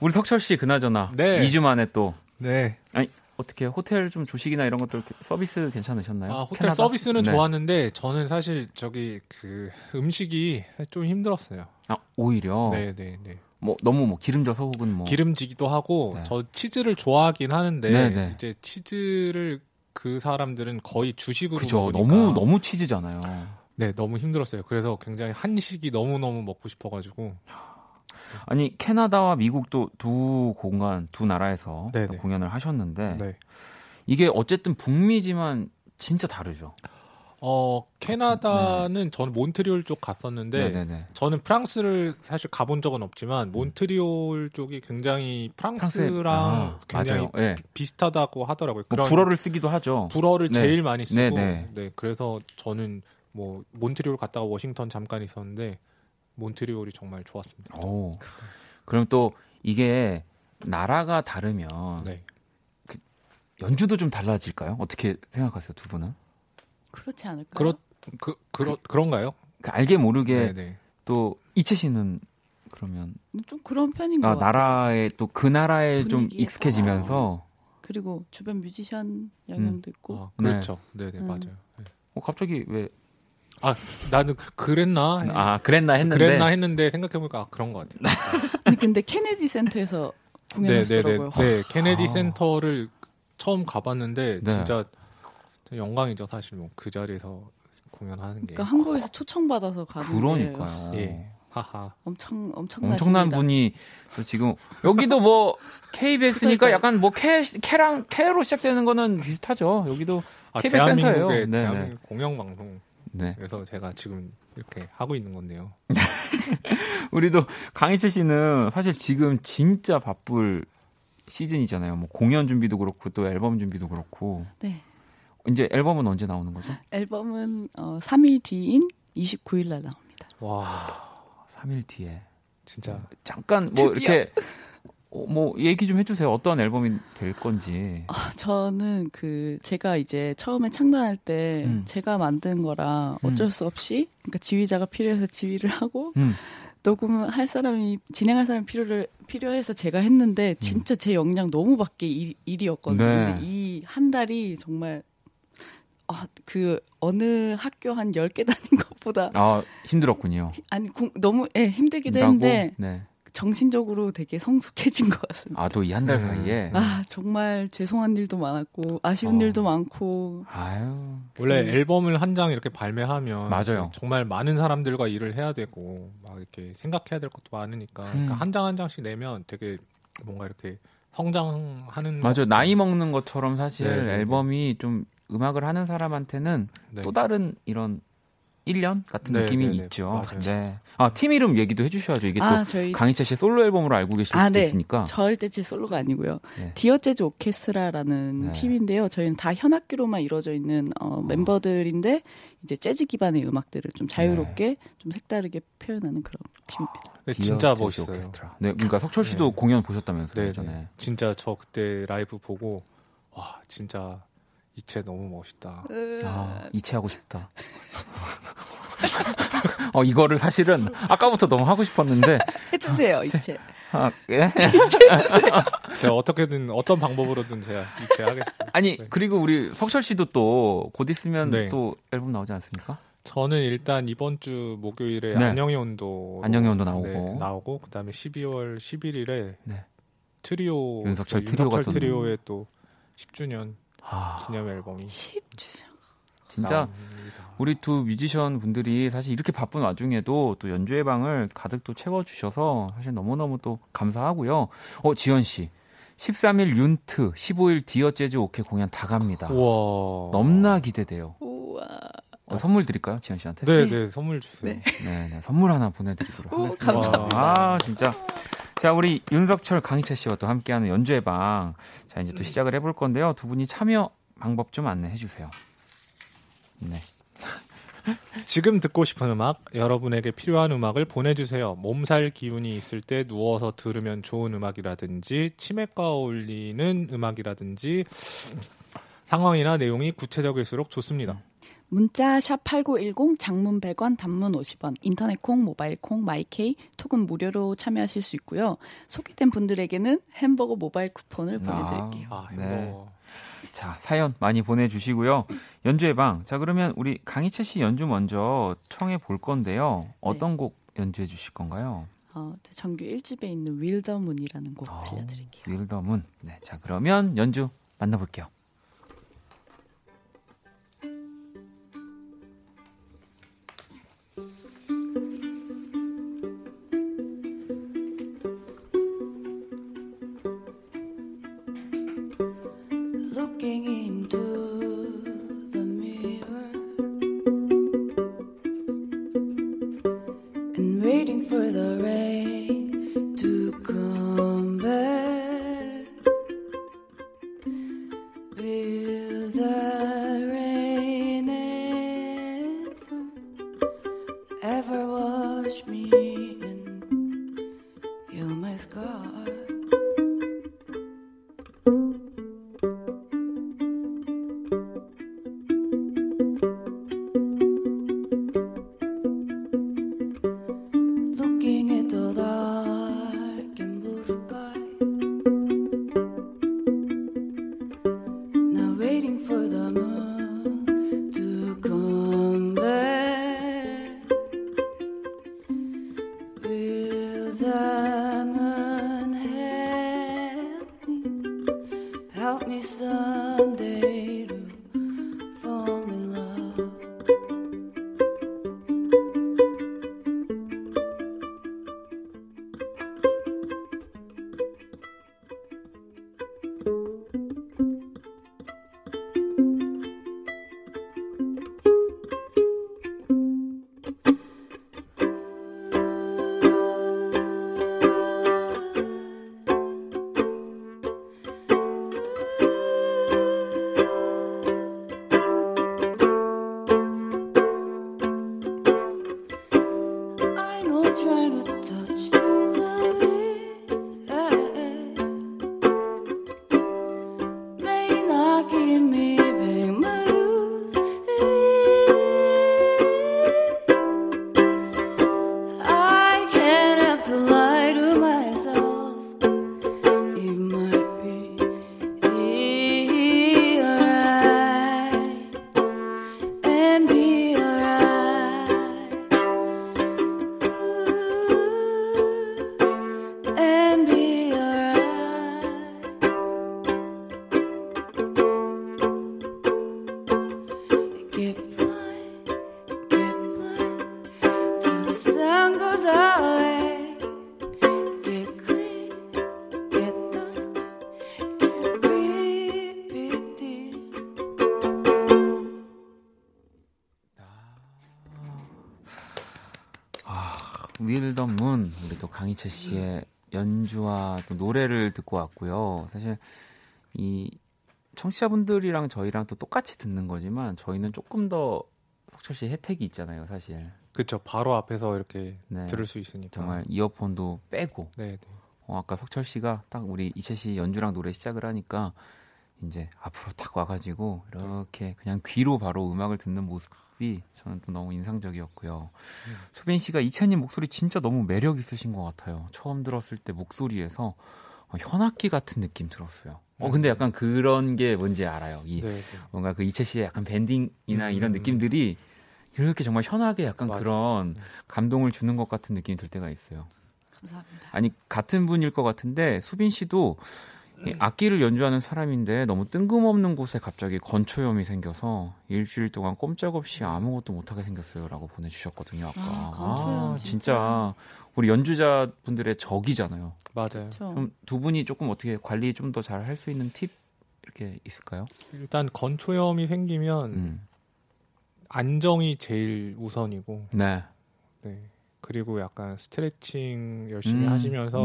우리 석철 씨 그나저나 네. 2주 만에 또 네. 아니 어떻게 호텔 좀 조식이나 이런 것들 서비스 괜찮으셨나요? 아, 호텔 캐나다? 서비스는 네. 좋았는데 저는 사실 저기 그 음식이 좀 힘들었어요. 아 오히려. 네, 네, 네. 뭐 너무 뭐 기름져서 혹은 뭐 기름지기도 하고 네. 저 치즈를 좋아하긴 하는데 네네. 네. 이제 치즈를 그 사람들은 거의 주식으로 그죠 너무 너무 치즈잖아요. 네, 너무 힘들었어요. 그래서 굉장히 한식이 너무 너무 먹고 싶어가지고 아니 캐나다와 미국도 두 공간 두 나라에서 네네. 공연을 하셨는데 네. 이게 어쨌든 북미지만 진짜 다르죠. 어 캐나다는 네. 저는 몬트리올 쪽 갔었는데 네네네. 저는 프랑스를 사실 가본 적은 없지만 몬트리올 쪽이 굉장히 프랑스랑 아, 굉장히 네. 비슷하다고 하더라고요. 뭐 불어를 쓰기도 하죠. 불어를 네. 제일 많이 쓰고. 네 그래서 저는 뭐 몬트리올 갔다가 워싱턴 잠깐 있었는데 몬트리올이 정말 좋았습니다. 오. 그럼 또 이게 나라가 다르면 네. 그 연주도 좀 달라질까요? 어떻게 생각하세요, 두 분은? 그렇지 않을까요? 그렇 그, 그러, 그, 런가요 그 알게 모르게 네네. 또 이채 씨는 그러면 좀 그런 편인 것 아, 같아요. 나라에 또 그 나라에 좀 익숙해지면서 그리고 주변 뮤지션 영향도 음. 있고 아, 그렇죠. 네, 네, 음. 맞아요. 네. 어, 갑자기 왜 아, 나는 그랬나? 아, 그랬나 했는데. 그랬나 했는데 생각해보니까 아, 그런 것 같아요. 근데 케네디 센터에서 공연했더라고요. 네, 네, 네. 네, 케네디 아. 센터를 처음 가봤는데 네. 진짜 영광이죠 사실 뭐 그 자리에서 공연하는 게. 그러니까 한국에서 초청받아서 가는 그러니까요. 예. 하하. 엄청 엄청 엄청난 분이 또 지금 여기도 뭐 KBS니까 약간 뭐 K K랑 K로 시작되는 거는 비슷하죠. 여기도 아, KBS 센터예요. 네, 네. 공영 방송. 네. 그래서 제가 지금 이렇게 하고 있는 건데요. 우리도 강희철 씨는 사실 지금 진짜 바쁠 시즌이잖아요. 뭐 공연 준비도 그렇고 또 앨범 준비도 그렇고. 네. 이제 앨범은 언제 나오는 거죠? 앨범은 어, 3일 뒤인 29일 날 나옵니다. 와, 3일 뒤에. 진짜 잠깐 뭐 드디어. 이렇게 어, 뭐 얘기 좀 해주세요. 어떤 앨범이 될 건지. 아, 저는 그 제가 이제 처음에 창단할 때 음. 제가 만든 거라 음. 어쩔 수 없이 그러니까 지휘자가 필요해서 지휘를 하고 음. 녹음을 할 사람이 진행할 사람이 필요를 필요해서 제가 했는데 음. 진짜 제 역량 너무 밖에 일, 일이었거든요. 네. 근데 이 한 달이 정말 아, 그 어느 학교 한 10개 다닌 것보다 아, 힘들었군요. 아니, 고, 너무 예, 힘들기도 했는데 네. 정신적으로 되게 성숙해진 것 같습니다. 아, 또 이 한달 음. 사이에? 아, 정말 죄송한 일도 많았고, 아쉬운 어. 일도 많고. 아유. 원래 음. 앨범을 한 장 이렇게 발매하면. 맞아요. 정말 많은 사람들과 일을 해야 되고, 막 이렇게 생각해야 될 것도 많으니까. 음. 그러니까 한 장 한 장씩 내면 되게 뭔가 이렇게 성장하는. 맞아요. 나이 먹는 것처럼 사실 네, 네, 네. 앨범이 좀 음악을 하는 사람한테는 네. 또 다른 이런 1년 같은 네, 느낌이 네, 네. 있죠. 맞아요. 네. 아, 팀 이름 얘기도 해주셔야죠. 이게 아, 또 저희... 강희철 씨 솔로 앨범으로 알고 계실 아, 수도 네. 있으니까. 절대 제 솔로가 아니고요. 네. 디어 재즈 오케스트라라는 네. 팀인데요. 저희는 다 현악기로만 이루어져 있는 어, 어. 멤버들인데 이제 재즈 기반의 음악들을 좀 자유롭게 네. 좀 색다르게 표현하는 그런 팀입니다. 네, 진짜 멋있어요. 오케스트라. 네, 그러니까 석철 씨도 공연 보셨다면서요? 네, 네. 진짜 저 그때 라이브 보고 와 진짜 이채 너무 멋있다. 아, 이채하고 싶다. 어, 이거를 사실은 아까부터 너무 하고 싶었는데. 해주세요, 이채. 아, 예? 제가 어떻게든 어떤 방법으로든 제가 이채 하겠습니다. 아니, 네. 그리고 우리 석철 씨도 또 곧 있으면 네. 또 앨범 나오지 않습니까? 저는 일단 이번 주 목요일에 네. 안녕의 온도 안녕의 온도 나오고 네, 나오고 그다음에 12월 11일에 네. 트리오 윤석철 트리오가 트리오의 또 10주년 아, 기념 앨범이 10주년. 진짜. 우리 두 뮤지션 분들이 사실 이렇게 바쁜 와중에도 또 연주회 방을 가득 또 채워주셔서 사실 너무너무 또 감사하고요. 어, 지현 씨. 13일 윤트, 15일 디어 재즈 오케 공연 다 갑니다. 우와. 넘나 기대돼요. 우와. 어, 선물 드릴까요, 지현 씨한테? 네, 네, 선물 주세요. 네, 네, 네 선물 하나 보내드리도록 오, 하겠습니다. 감사합니다. 아, 진짜. 자, 우리 윤석철, 강희철 씨와 또 함께하는 연주회 방. 자, 이제 또 시작을 해볼 건데요. 두 분이 참여 방법 좀 안내해 주세요. 네. 지금 듣고 싶은 음악, 여러분에게 필요한 음악을 보내주세요. 몸살 기운이 있을 때 누워서 들으면 좋은 음악이라든지, 치맥과 어울리는 음악이라든지, 상황이나 내용이 구체적일수록 좋습니다. 문자 샵 8910 장문 100원 단문 50원 인터넷 콩 모바일 콩 마이케이 톡은 무료로 참여하실 수 있고요. 소개된 분들에게는 햄버거 모바일 쿠폰을 보내드릴게요. 아, 아 네. 자 사연 많이 보내주시고요. 연주의 방. 자 그러면 우리 강희채 씨 연주 먼저 청해 볼 건데요. 어떤 네. 곡 연주해 주실 건가요? 어, 정규 1집에 있는 윌더문이라는 곡 어, 들려드릴게요. 윌더문. 네, 자 그러면 연주 만나볼게요. 강희철 씨의 연주와 또 노래를 듣고 왔고요. 사실 이 청취자분들이랑 저희랑 또 똑같이 듣는 거지만 저희는 조금 더 석철 씨 혜택이 있잖아요, 사실. 그렇죠. 바로 앞에서 이렇게 네. 들을 수 있으니까. 정말 이어폰도 빼고. 네. 네. 어, 아까 석철 씨가 딱 우리 이채 씨 연주랑 노래 시작을 하니까 이제 앞으로 딱 와가지고 이렇게 그냥 귀로 바로 음악을 듣는 모습이 저는 또 너무 인상적이었고요. 음. 수빈 씨가 이채님 목소리 진짜 너무 매력 있으신 것 같아요. 처음 들었을 때 목소리에서 어, 현악기 같은 느낌 들었어요. 어 근데 약간 그런 게 뭔지 알아요. 이 네, 네. 뭔가 그 이채 씨의 약간 밴딩이나 음, 이런 느낌들이 이렇게 정말 현하게 약간 맞아. 그런 네. 감동을 주는 것 같은 느낌이 들 때가 있어요. 감사합니다. 아니 같은 분일 것 같은데 수빈 씨도 악기를 연주하는 사람인데 너무 뜬금없는 곳에 갑자기 건초염이 생겨서 일주일 동안 꼼짝없이 아무것도 못하게 생겼어요라고 보내주셨거든요 아까. 아, 아 진짜. 진짜 우리 연주자 분들의 적이잖아요. 맞아요. 그럼 두 분이 조금 어떻게 관리 좀 더 잘 할 수 있는 팁 이렇게 있을까요? 일단 건초염이 생기면 음. 안정이 제일 우선이고. 네. 네. 그리고 약간 스트레칭 열심히 음. 하시면서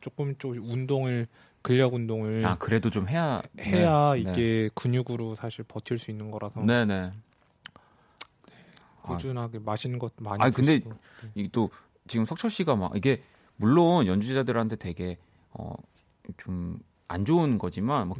조금 좀 운동을 근력 운동을 아 그래도 좀 해야 해야 네. 이게 네. 근육으로 사실 버틸 수 있는 거라서 네네 꾸준하게 아. 맛있는 것 많이 아 근데 이또 지금 석철 씨가 막 이게 물론 연주자들한테 되게 어 좀 안 좋은 거지만 뭐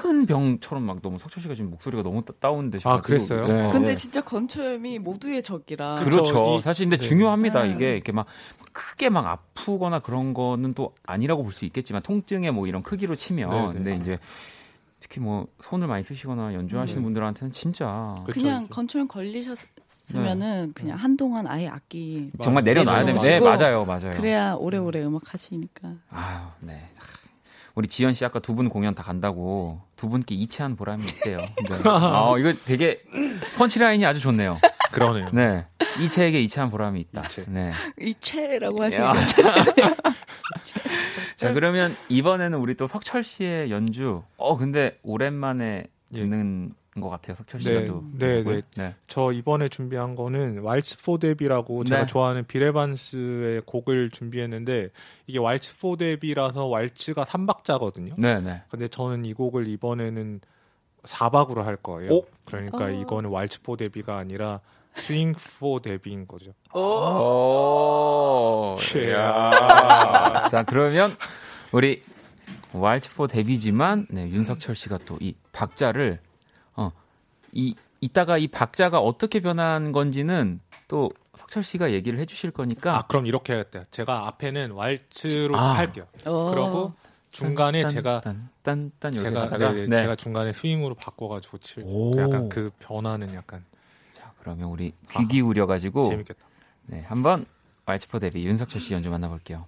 큰 음. 병처럼 막 너무 석철 씨가 지금 목소리가 너무 다운되셔 아 그랬어요? 네. 근데 진짜 건초염이 모두의 적이라. 그렇죠. 사실 근데 네. 중요합니다. 네. 이게 이렇게 막 크게 막 아프거나 그런 거는 또 아니라고 볼 수 있겠지만 통증에 뭐 이런 크기로 치면 네, 네. 근데 이제 특히 뭐 손을 많이 쓰시거나 연주하시는 네. 분들한테는 진짜 그냥 그렇죠. 건초염 걸리셨으면은 네. 그냥 한동안 아예 악기 정말 내려놔야 됩니다. 네, 맞아요, 맞아요. 그래야 오래오래 음 악 하시니까. 아유, 네. 우리 지연 씨 아까 두 분 공연 다 간다고 두 분께 이체한 보람이 있대요. 네. 어, 이거 되게 펀치라인이 아주 좋네요. 그러네요. 네. 이체에게 이체한 보람이 있다. 이체. 네. 이체라고 하시면 자, 그러면 이번에는 우리 또 석철 씨의 연주. 어, 근데 오랜만에 예. 듣는 것 같아요. 석철. 네, 네, 네, 네. 저 이번에 준비한 거는 Waltz for Debby라고 제가 네. 좋아하는 빌 에반스의 곡을 준비했는데 이게 Waltz for Debby라서 왈츠가 3박자거든요. 네, 네. 근데 저는 이 곡을 이번에는 4박으로 할 거예요. 오? 그러니까 어. 이거는 Waltz for Debby가 아니라 Swing for Debby인 거죠. 오. 오. 자, 그러면 우리 왈츠 포 데비지만 네, 윤석철 씨가 또 이 박자를 이 이따가 이 박자가 어떻게 변한 건지는 또 석철 씨가 얘기를 해주실 거니까. 아 그럼 이렇게 해야겠다. 제가 앞에는 왈츠로 아. 할게요. 어. 그러고 중간에 딴, 제가 딴딴 제가 네, 네. 제가 중간에 스윙으로 바꿔가지고 칠. 그 약간 그 변화는 약간. 자 그러면 우리 귀 기울여 가지고 재밌겠다. 네 한번 왈츠포 데뷔 윤석철 씨 연주 만나볼게요.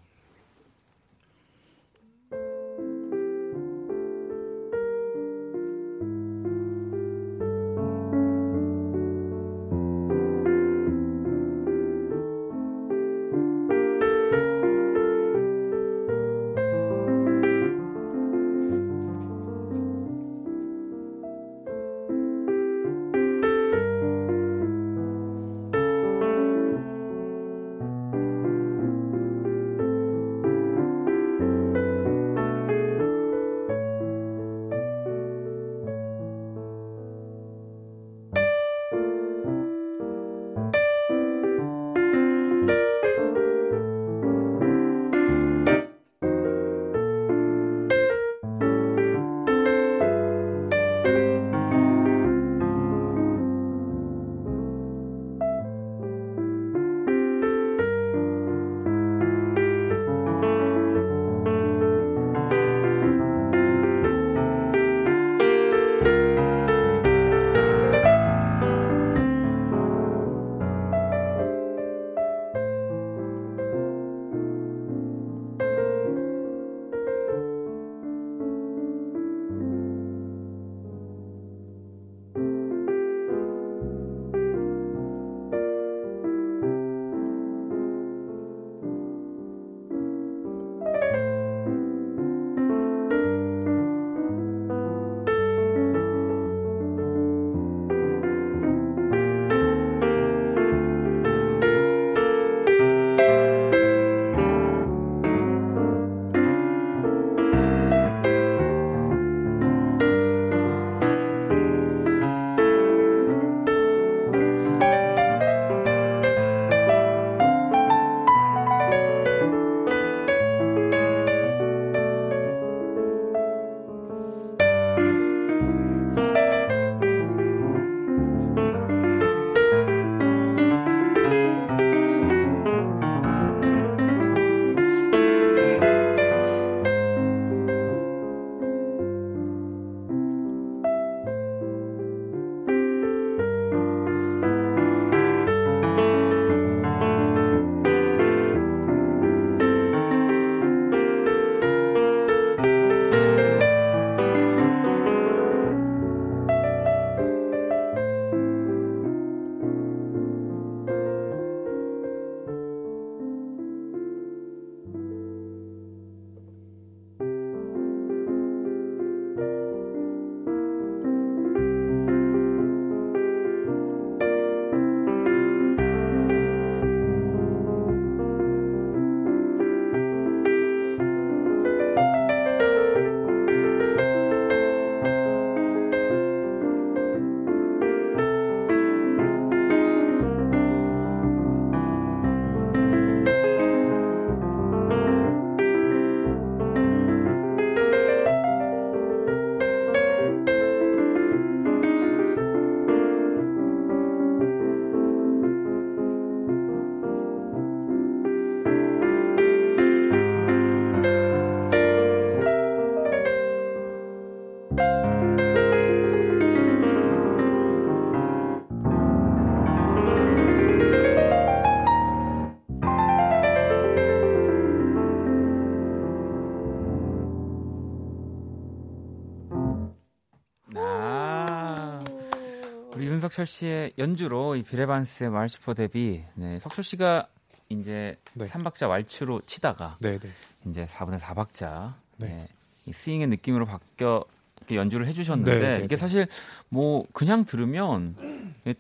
윤석철 씨의 연주로 이 비레반스의 말시포 데뷔. 네, 석철 씨가 이제 네. 3박자 왈츠로 치다가 네, 네. 이제 4분의 4박자 네. 네. 이 스윙의 느낌으로 바뀌어 연주를 해주셨는데 네, 네, 이게 사실 뭐 그냥 들으면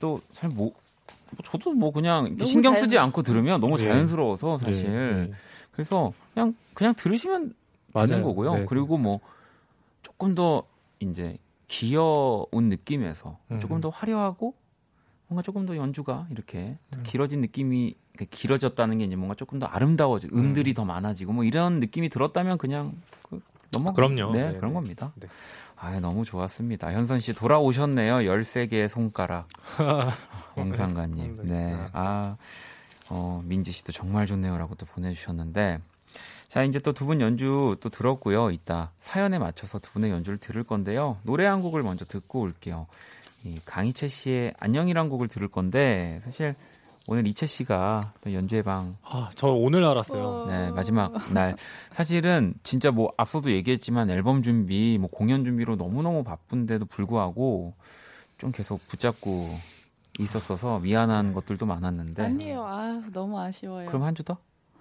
또잘 뭐 저도 뭐 그냥 신경 쓰지 자연... 않고 들으면 너무 자연스러워서 사실 그래서 그냥 그냥 들으시면 맞아요. 되는 거고요. 그리고 뭐 조금 더 이제 귀여운 느낌에서 음. 조금 더 화려하고 뭔가 조금 더 연주가 이렇게 음. 길어진 느낌이 길어졌다는 게 이제 뭔가 조금 더 아름다워지고 음들이 음. 더 많아지고 뭐 이런 느낌이 들었다면 그냥 그 넘어 그럼요. 네, 네 그런 네. 겁니다. 네. 아, 너무 좋았습니다. 현선 씨 돌아오셨네요. 13개의 손가락. 왕상가님. 네. 아, 어, 민지 씨도 정말 좋네요라고 또 보내 주셨는데. 자, 이제 또 두 분 연주 또 들었고요. 이따 사연에 맞춰서 두 분의 연주를 들을 건데요. 노래 한 곡을 먼저 듣고 올게요. 이 강희채 씨의 안녕이란 곡을 들을 건데 사실 오늘 이채 씨가 또 연주회 방. 아, 저 오늘 알았어요. 네, 마지막 날. 사실은 진짜 뭐 앞서도 얘기했지만 앨범 준비, 뭐 공연 준비로 너무너무 바쁜데도 불구하고 좀 계속 붙잡고 있었어서 미안한 것들도 많았는데. 아니에요. 아, 너무 아쉬워요. 그럼 한 주 더?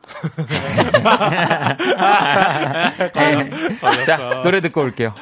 네. 자, 노래 듣고 올게요.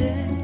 entender.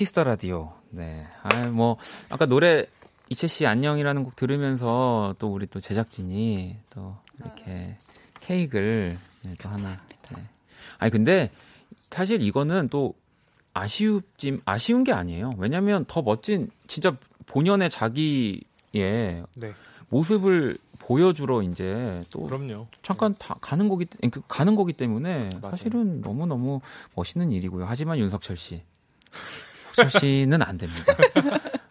Kiss the Radio. 네. 아, 뭐, 아까 노래 이채 씨 안녕이라는 곡 들으면서 또 우리 또 제작진이 또 이렇게 케이크를 네, 또 하나. 네. 아니 근데 사실 이거는 또 아쉬움찜 아쉬운 게 아니에요. 왜냐면 더 멋진 진짜 본연의 자기의 네. 모습을 보여주러 이제 또 그럼요. 잠깐 다 가는 거기 그 가는 거기 때문에 맞아요. 사실은 너무 너무 멋있는 일이고요. 하지만 윤석철 씨, 씨는 안 됩니다.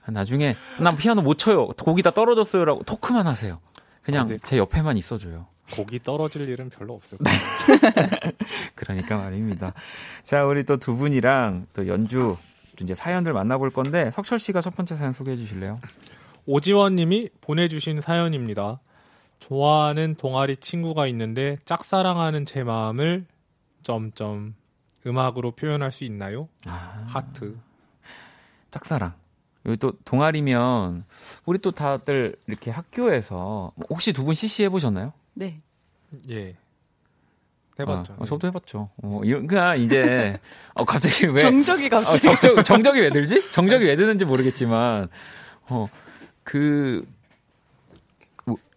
나중에 난 피아노 못 쳐요. 곡이 다 떨어졌어요라고 토크만 하세요. 그냥 아, 제 옆에만 있어줘요. 곡이 떨어질 일은 별로 없어요. 그러니까 말입니다. 자, 우리 또 두 분이랑 또 연주 이제 사연들 만나볼 건데 석철 씨가 첫 번째 사연 소개해 주실래요? 오지원 님이 보내주신 사연입니다. 좋아하는 동아리 친구가 있는데 짝사랑하는 제 마음을 점점 음악으로 표현할 수 있나요? 아, 하트. 짝사랑. 여기 또 동아리면 우리 또 다들 이렇게 학교에서 혹시 두 분 CC 해보셨나요? 네. 예. 해봤죠. 아, 저도 해봤죠. 어, 그러니까 이제 어, 갑자기 왜 정적이 갑자기 어, 정적, 정적이 왜 들지? 정적이 왜 드는지 모르겠지만 어 그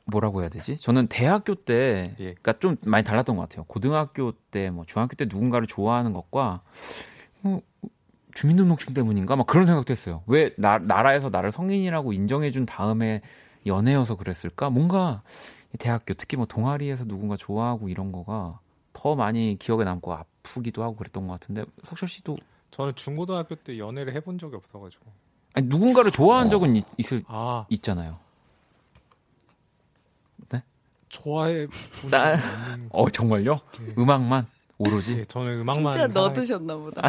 뭐 라고 해야 되지? 저는 대학교 때, 예. 그러니까 좀 많이 달랐던 것 같아요. 고등학교 때, 뭐 중학교 때 누군가를 좋아하는 것과 뭐 주민등록증 때문인가? 막 그런 생각도 했어요. 왜 나, 나라에서 나를 성인이라고 인정해준 다음에 연애여서 그랬을까? 뭔가 대학교 특히 뭐 동아리에서 누군가 좋아하고 이런 거가 더 많이 기억에 남고 아프기도 하고 그랬던 것 같은데 석철 씨도 저는 중고등학교 때 연애를 해본 적이 없어가지고 아니 누군가를 좋아한 어. 적은 있, 있을 아. 있잖아요. 네? 좋아해. 나, 어 정말요? 네. 음악만. 오로지. 네, 저는 음악만 진짜 nerd셨나 보다.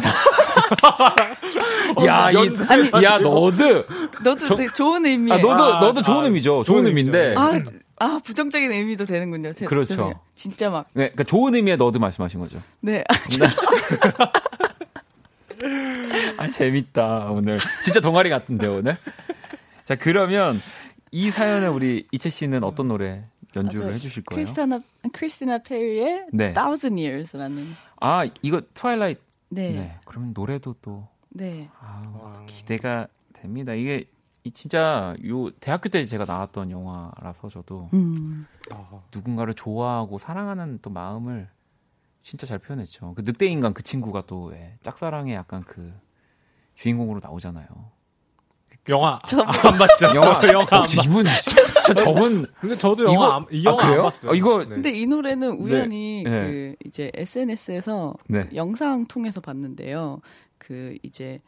야, 이, 아니, 야, nerd. nerd 저, 좋은 의미. 아, nerd 아, nerd 좋은 아, 의미죠. 좋은, 좋은 의미인데. 아, 아, 부정적인 의미도 되는군요. 제, 그렇죠. 죄송해요. 진짜 막. 네, 그러니까 좋은 의미의 nerd 말씀하신 거죠. 네. 아, 아, 재밌다, 오늘. 진짜 동아리 같은데, 오늘. 자, 그러면 이 사연에 우리 이채 씨는 어떤 노래 연주를 해주실 거예요. 크리스티나 크리스티나 페리의 네. Thousand Years라는. 아 이거 트와일라이트. 네. 네. 그러면 노래도 또. 네. 아, 기대가 됩니다. 이게 이 진짜 요 대학교 때 제가 나왔던 영화라서 저도 음. 아, 누군가를 좋아하고 사랑하는 또 마음을 진짜 잘 표현했죠. 그 늑대 인간 그 친구가 또 왜 짝사랑의 약간 그 주인공으로 나오잖아요. 영화 저... 안 봤죠. 영화 영화 안 이분 진짜 저분 근데 저도 영화 이거, 안, 이 영화 아, 안 봤어요. 어, 이거 네. 근데 이 노래는 우연히 네. 그 네. 이제 SNS에서 네. 영상 통해서 봤는데요. 그 이제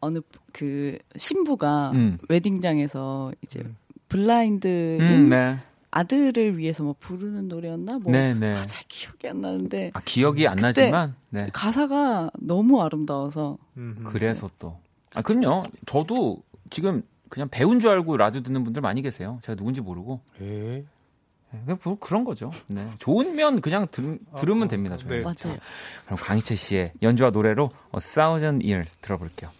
어느 그 신부가 음. 웨딩장에서 이제 음. 블라인드인 음, 네. 아들을 위해서 뭐 부르는 노래였나 뭐잘 네, 네. 아, 기억이 안 나는데 아, 기억이 안 나지만 가사가 너무 아름다워서 그래서 또 아, 그럼요. 저도 지금 그냥 배운 줄 알고 라디오 듣는 분들 많이 계세요. 제가 누군지 모르고. 예. 네, 뭐 그런 거죠. 네. 좋으면 그냥 들, 들으면 아, 됩니다. 저희. 네. 맞아요. 그럼 강희채 씨의 연주와 노래로 A Thousand Years 들어볼게요.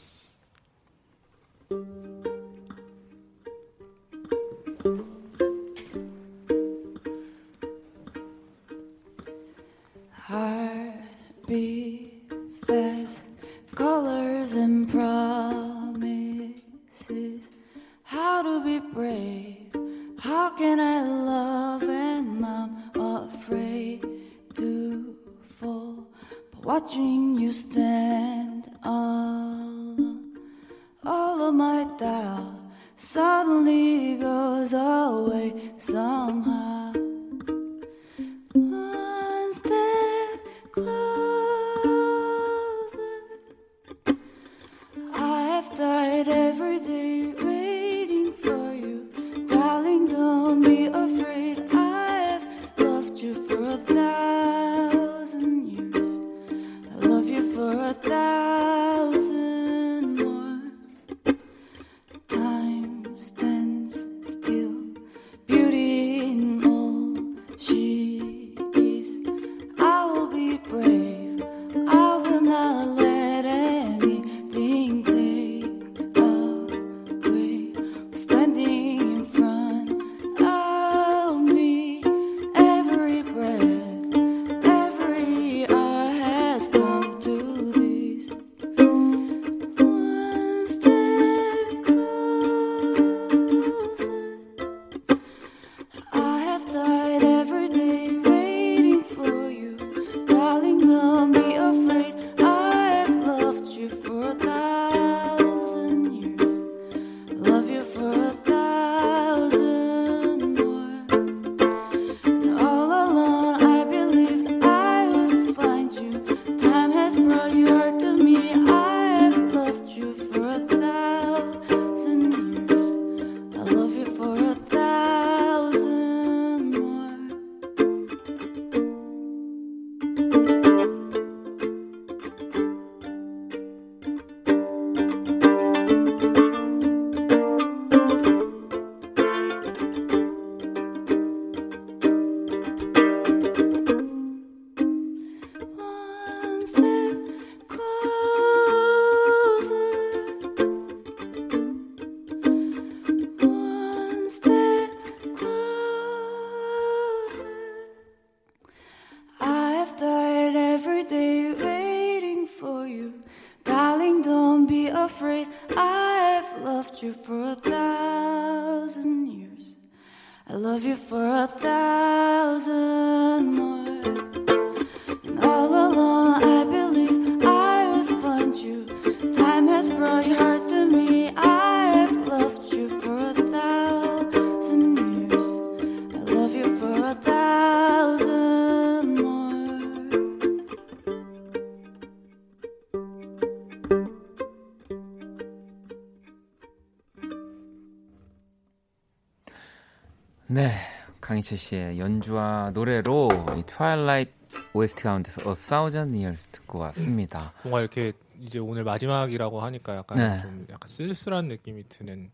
강희철 씨의 연주와 노래로 이 트와일라이트 OST 가운데서 A Thousand Years 듣고 왔습니다. 뭔가 이렇게 이제 오늘 마지막이라고 하니까 약간 네. 좀 약간 쓸쓸한 느낌이 드는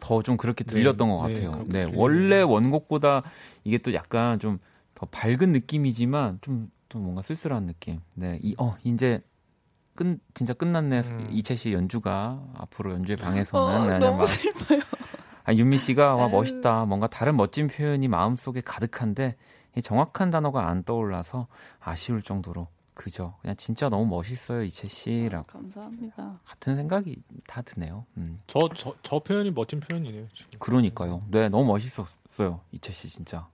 더 좀 그렇게 들렸던 네, 것 네, 같아요. 네, 들리네요. 원래 원곡보다 이게 또 약간 좀 더 밝은 느낌이지만 좀, 좀 뭔가 쓸쓸한 느낌. 네, 이, 어, 이제 끝, 진짜 끝났네. 음. 이채 씨 연주가 앞으로 연주의 어, 방에서는 네, 너무 막 슬퍼요. 아, 윤미 씨가 와 음. 멋있다. 뭔가 다른 멋진 표현이 마음속에 가득한데 이 정확한 단어가 안 떠올라서 아쉬울 정도로 그죠. 그냥 진짜 너무 멋있어요 이채 씨라고 감사합니다. 같은 생각이 다 드네요. 음. 저, 저, 저 표현이 멋진 표현이네요. 지금. 그러니까요. 네, 너무 멋있었어요 이채 씨 진짜.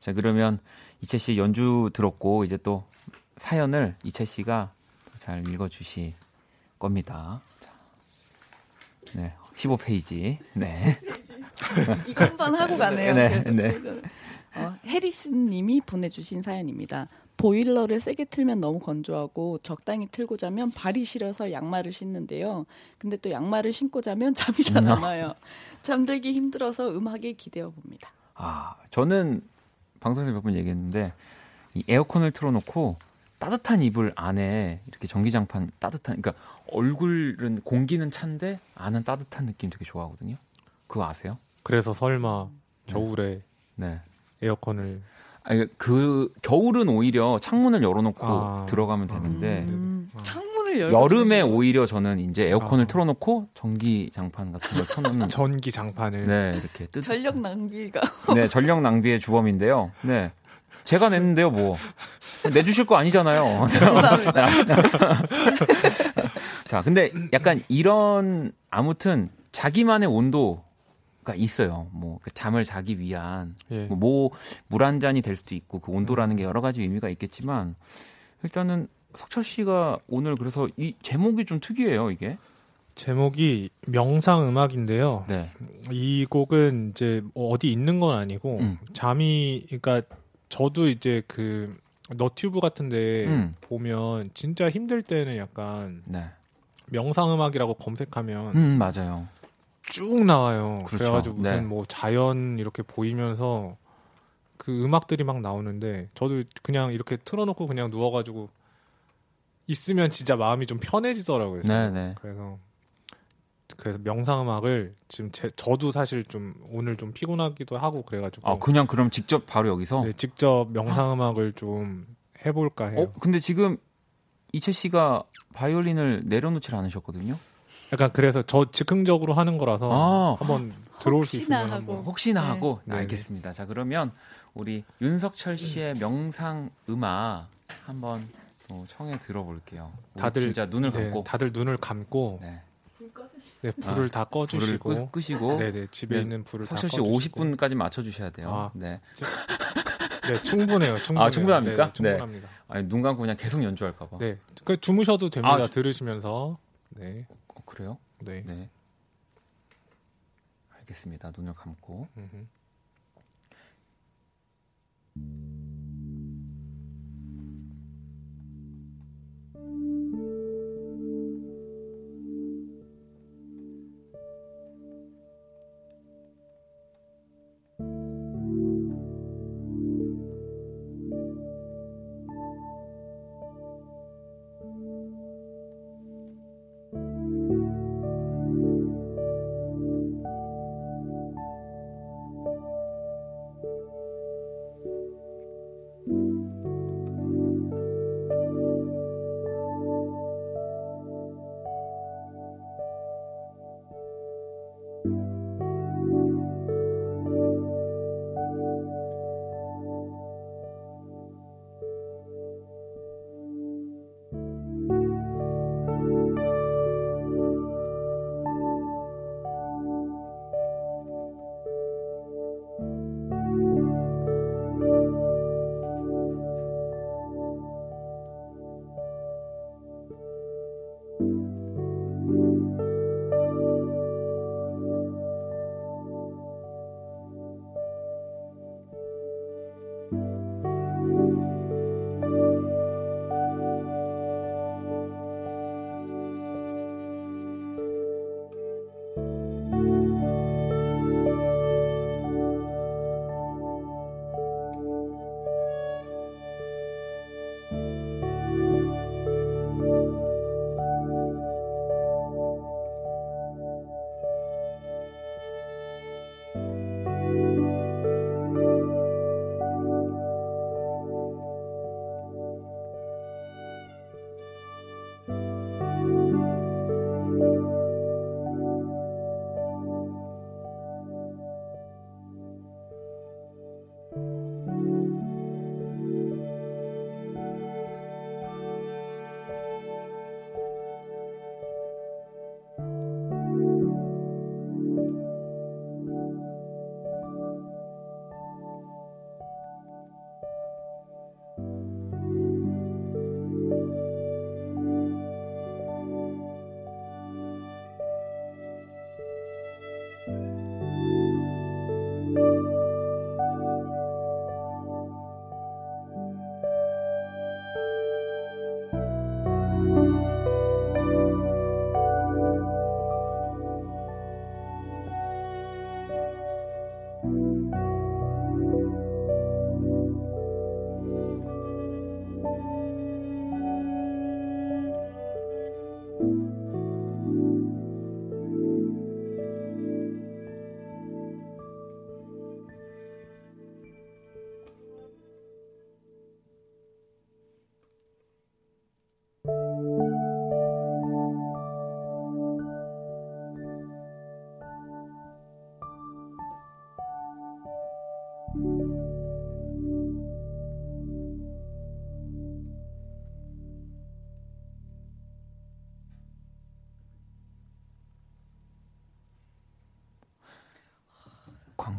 자 그러면 이채 씨 연주 들었고 이제 또 사연을 이채 씨가 잘 읽어주실 겁니다. 자. 네, 15페이지. 네. 번 하고 가네요. 네. 네. 어, 해리슨 님이 보내주신 사연입니다. 보일러를 세게 틀면 너무 건조하고 적당히 틀고 자면 발이 시려서 양말을 신는데요. 근데 또 양말을 신고 자면 잠이 잘 안 와요. 잠들기 힘들어서 음악에 기대어 봅니다. 아, 저는 방송에서 몇 번 얘기했는데 이 에어컨을 틀어놓고 따뜻한 이불 안에 이렇게 전기장판 따뜻한 그러니까 얼굴은 공기는 찬데 안은 따뜻한 느낌 되게 좋아하거든요. 그거 아세요? 그래서 설마 겨울에 네. 에어컨을 아니, 그 겨울은 오히려 창문을 열어놓고 아. 들어가면 되는데 음, 아. 창문을 열고 여름에? 오히려 저는 이제 에어컨을 아. 틀어놓고 전기 장판 같은 걸 켜놓는 전기 장판을 네 이렇게 뜨 전력 낭비가 네, 전력 낭비의 주범인데요. 네. 제가 냈는데요, 뭐. 내주실 거 아니잖아요. 죄송합니다. 자, 근데 약간 이런, 아무튼, 자기만의 온도가 있어요. 뭐, 그 잠을 자기 위한, 예. 뭐, 물한 잔이 될 수도 있고, 그 온도라는 게 여러 가지 의미가 있겠지만, 일단은, 석철 씨가 오늘 그래서 이 제목이 좀 특이해요, 이게. 제목이 명상 음악인데요. 네. 이 곡은 이제 뭐 어디 있는 건 아니고 음. 잠이 그러니까 저도 이제 그 너튜브 같은데 음. 보면 진짜 힘들 때는 약간 네. 명상 음악이라고 검색하면 음, 맞아요. 쭉 나와요. 그렇죠. 그래가지고 무슨 네. 뭐 자연 이렇게 보이면서 그 음악들이 막 나오는데 저도 그냥 이렇게 틀어놓고 그냥 누워가지고 있으면 진짜 마음이 좀 편해지더라고요. 네, 네. 그래서 그래서 명상 음악을 지금 제, 저도 사실 좀 오늘 좀 피곤하기도 하고 그래가지고 아, 그냥 그럼 직접 바로 여기서? 네, 직접 명상 음악을 좀 해볼까 해요. 어, 근데 지금 이채 씨가 바이올린을 내려놓질 않으셨거든요. 약간 그래서 저 즉흥적으로 하는 거라서 아. 한번 들어올 수 있으면 하고. 한번. 혹시나 네. 하고 네, 알겠습니다. 자 그러면 우리 윤석철 씨의 명상 음악 한번 또 청해 들어볼게요. 다들 진짜 눈을 네, 감고 다들 눈을 감고 네. 네, 불을 다 불을 꺼주시고 끄, 끄시고 네네 집에 네, 있는 불을 석철 씨다 꺼주시고 50분까지 맞춰주셔야 돼요. 아. 네. 네 충분해요 충분해요 아, 충분합니까? 네, 충분합니다 아니 눈 감고 그냥 계속 연주할까 봐. 네, 그 주무셔도 됩니다 아, 주- 들으시면서 네, 어, 그래요? 네. 네. 알겠습니다. 눈을 감고. 음흠.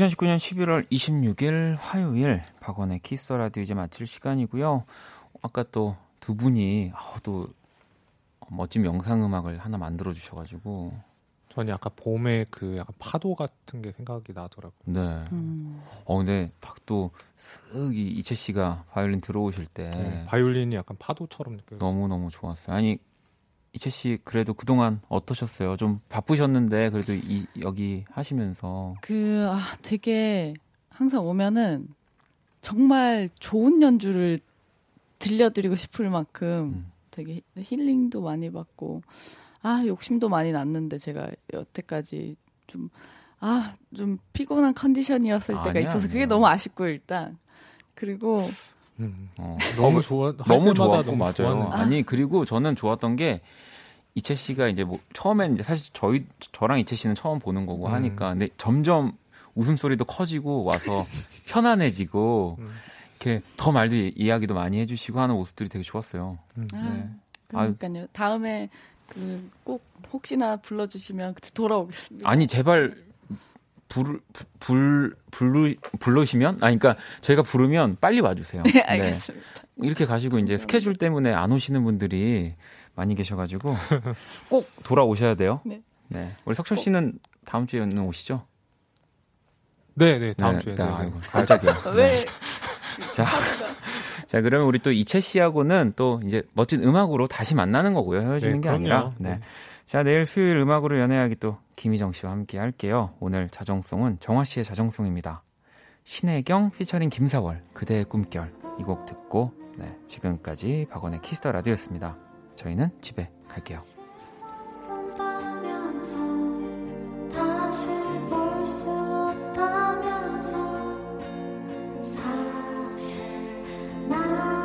2019년 11월 26일 화요일 박원의 Kiss Radio 이제 마칠 시간이고요. 아까 또 두 분이 아, 또 멋진 영상 음악을 하나 만들어 주셔가지고 저는 약간 봄에 그 약간 파도 같은 게 생각이 나더라고요. 네. 음. 어 근데 딱 또 쓱 이채 씨가 바이올린 들어오실 때 네, 바이올린이 약간 파도처럼 느껴요. 너무 너무 좋았어요. 아니 이채 씨 그래도 그동안 어떠셨어요? 좀 바쁘셨는데 그래도 이, 여기 하시면서 그 아, 되게 항상 오면은 정말 좋은 연주를 들려드리고 싶을 만큼 음. 되게 힐링도 많이 받고 아 욕심도 많이 났는데 제가 여태까지 좀 아, 좀 피곤한 컨디션이었을 때가 아니야, 있어서 그게 아니야. 너무 아쉽고 일단. 그리고 음, 어. 너무 좋아 너무 좋았고 맞아요. 좋았는데. 아니 그리고 저는 좋았던 게 이채 씨가 이제 뭐 처음엔 이제 사실 저희 저랑 이채 씨는 처음 보는 거고 음. 하니까 근데 점점 웃음소리도 커지고 와서 편안해지고 음. 이렇게 더 말도 이야기도 많이 해주시고 하는 모습들이 되게 좋았어요. 음. 네. 아, 그러니까요. 다음에 그 꼭 혹시나 불러주시면 돌아오겠습니다. 아니 제발 불, 불, 불, 부르시면? 아, 그러니까 저희가 부르면 빨리 와주세요. 네, 알겠습니다. 네. 이렇게 가시고 이제 스케줄 때문에 안 오시는 분들이 많이 계셔가지고 꼭 돌아오셔야 돼요. 네. 네. 우리 석철 씨는 다음 주에는 오시죠? 네, 네, 다음 네, 주에. 네, 아이고, 깜짝이야. 왜? 네. 자, 자, 그러면 우리 또 이채 씨하고는 또 이제 멋진 음악으로 다시 만나는 거고요. 헤어지는 네, 게 그럼요. 아니라. 네. 자, 내일 수요일 음악으로 연애하기 또 김희정 씨와 함께 할게요. 오늘 자정송은 정화 씨의 자정송입니다. 신해경 피처링 김사월 그대의 꿈결 이 곡 듣고 네, 지금까지 박원의 Kiss the Radio였습니다. 저희는 집에 갈게요. 사실 나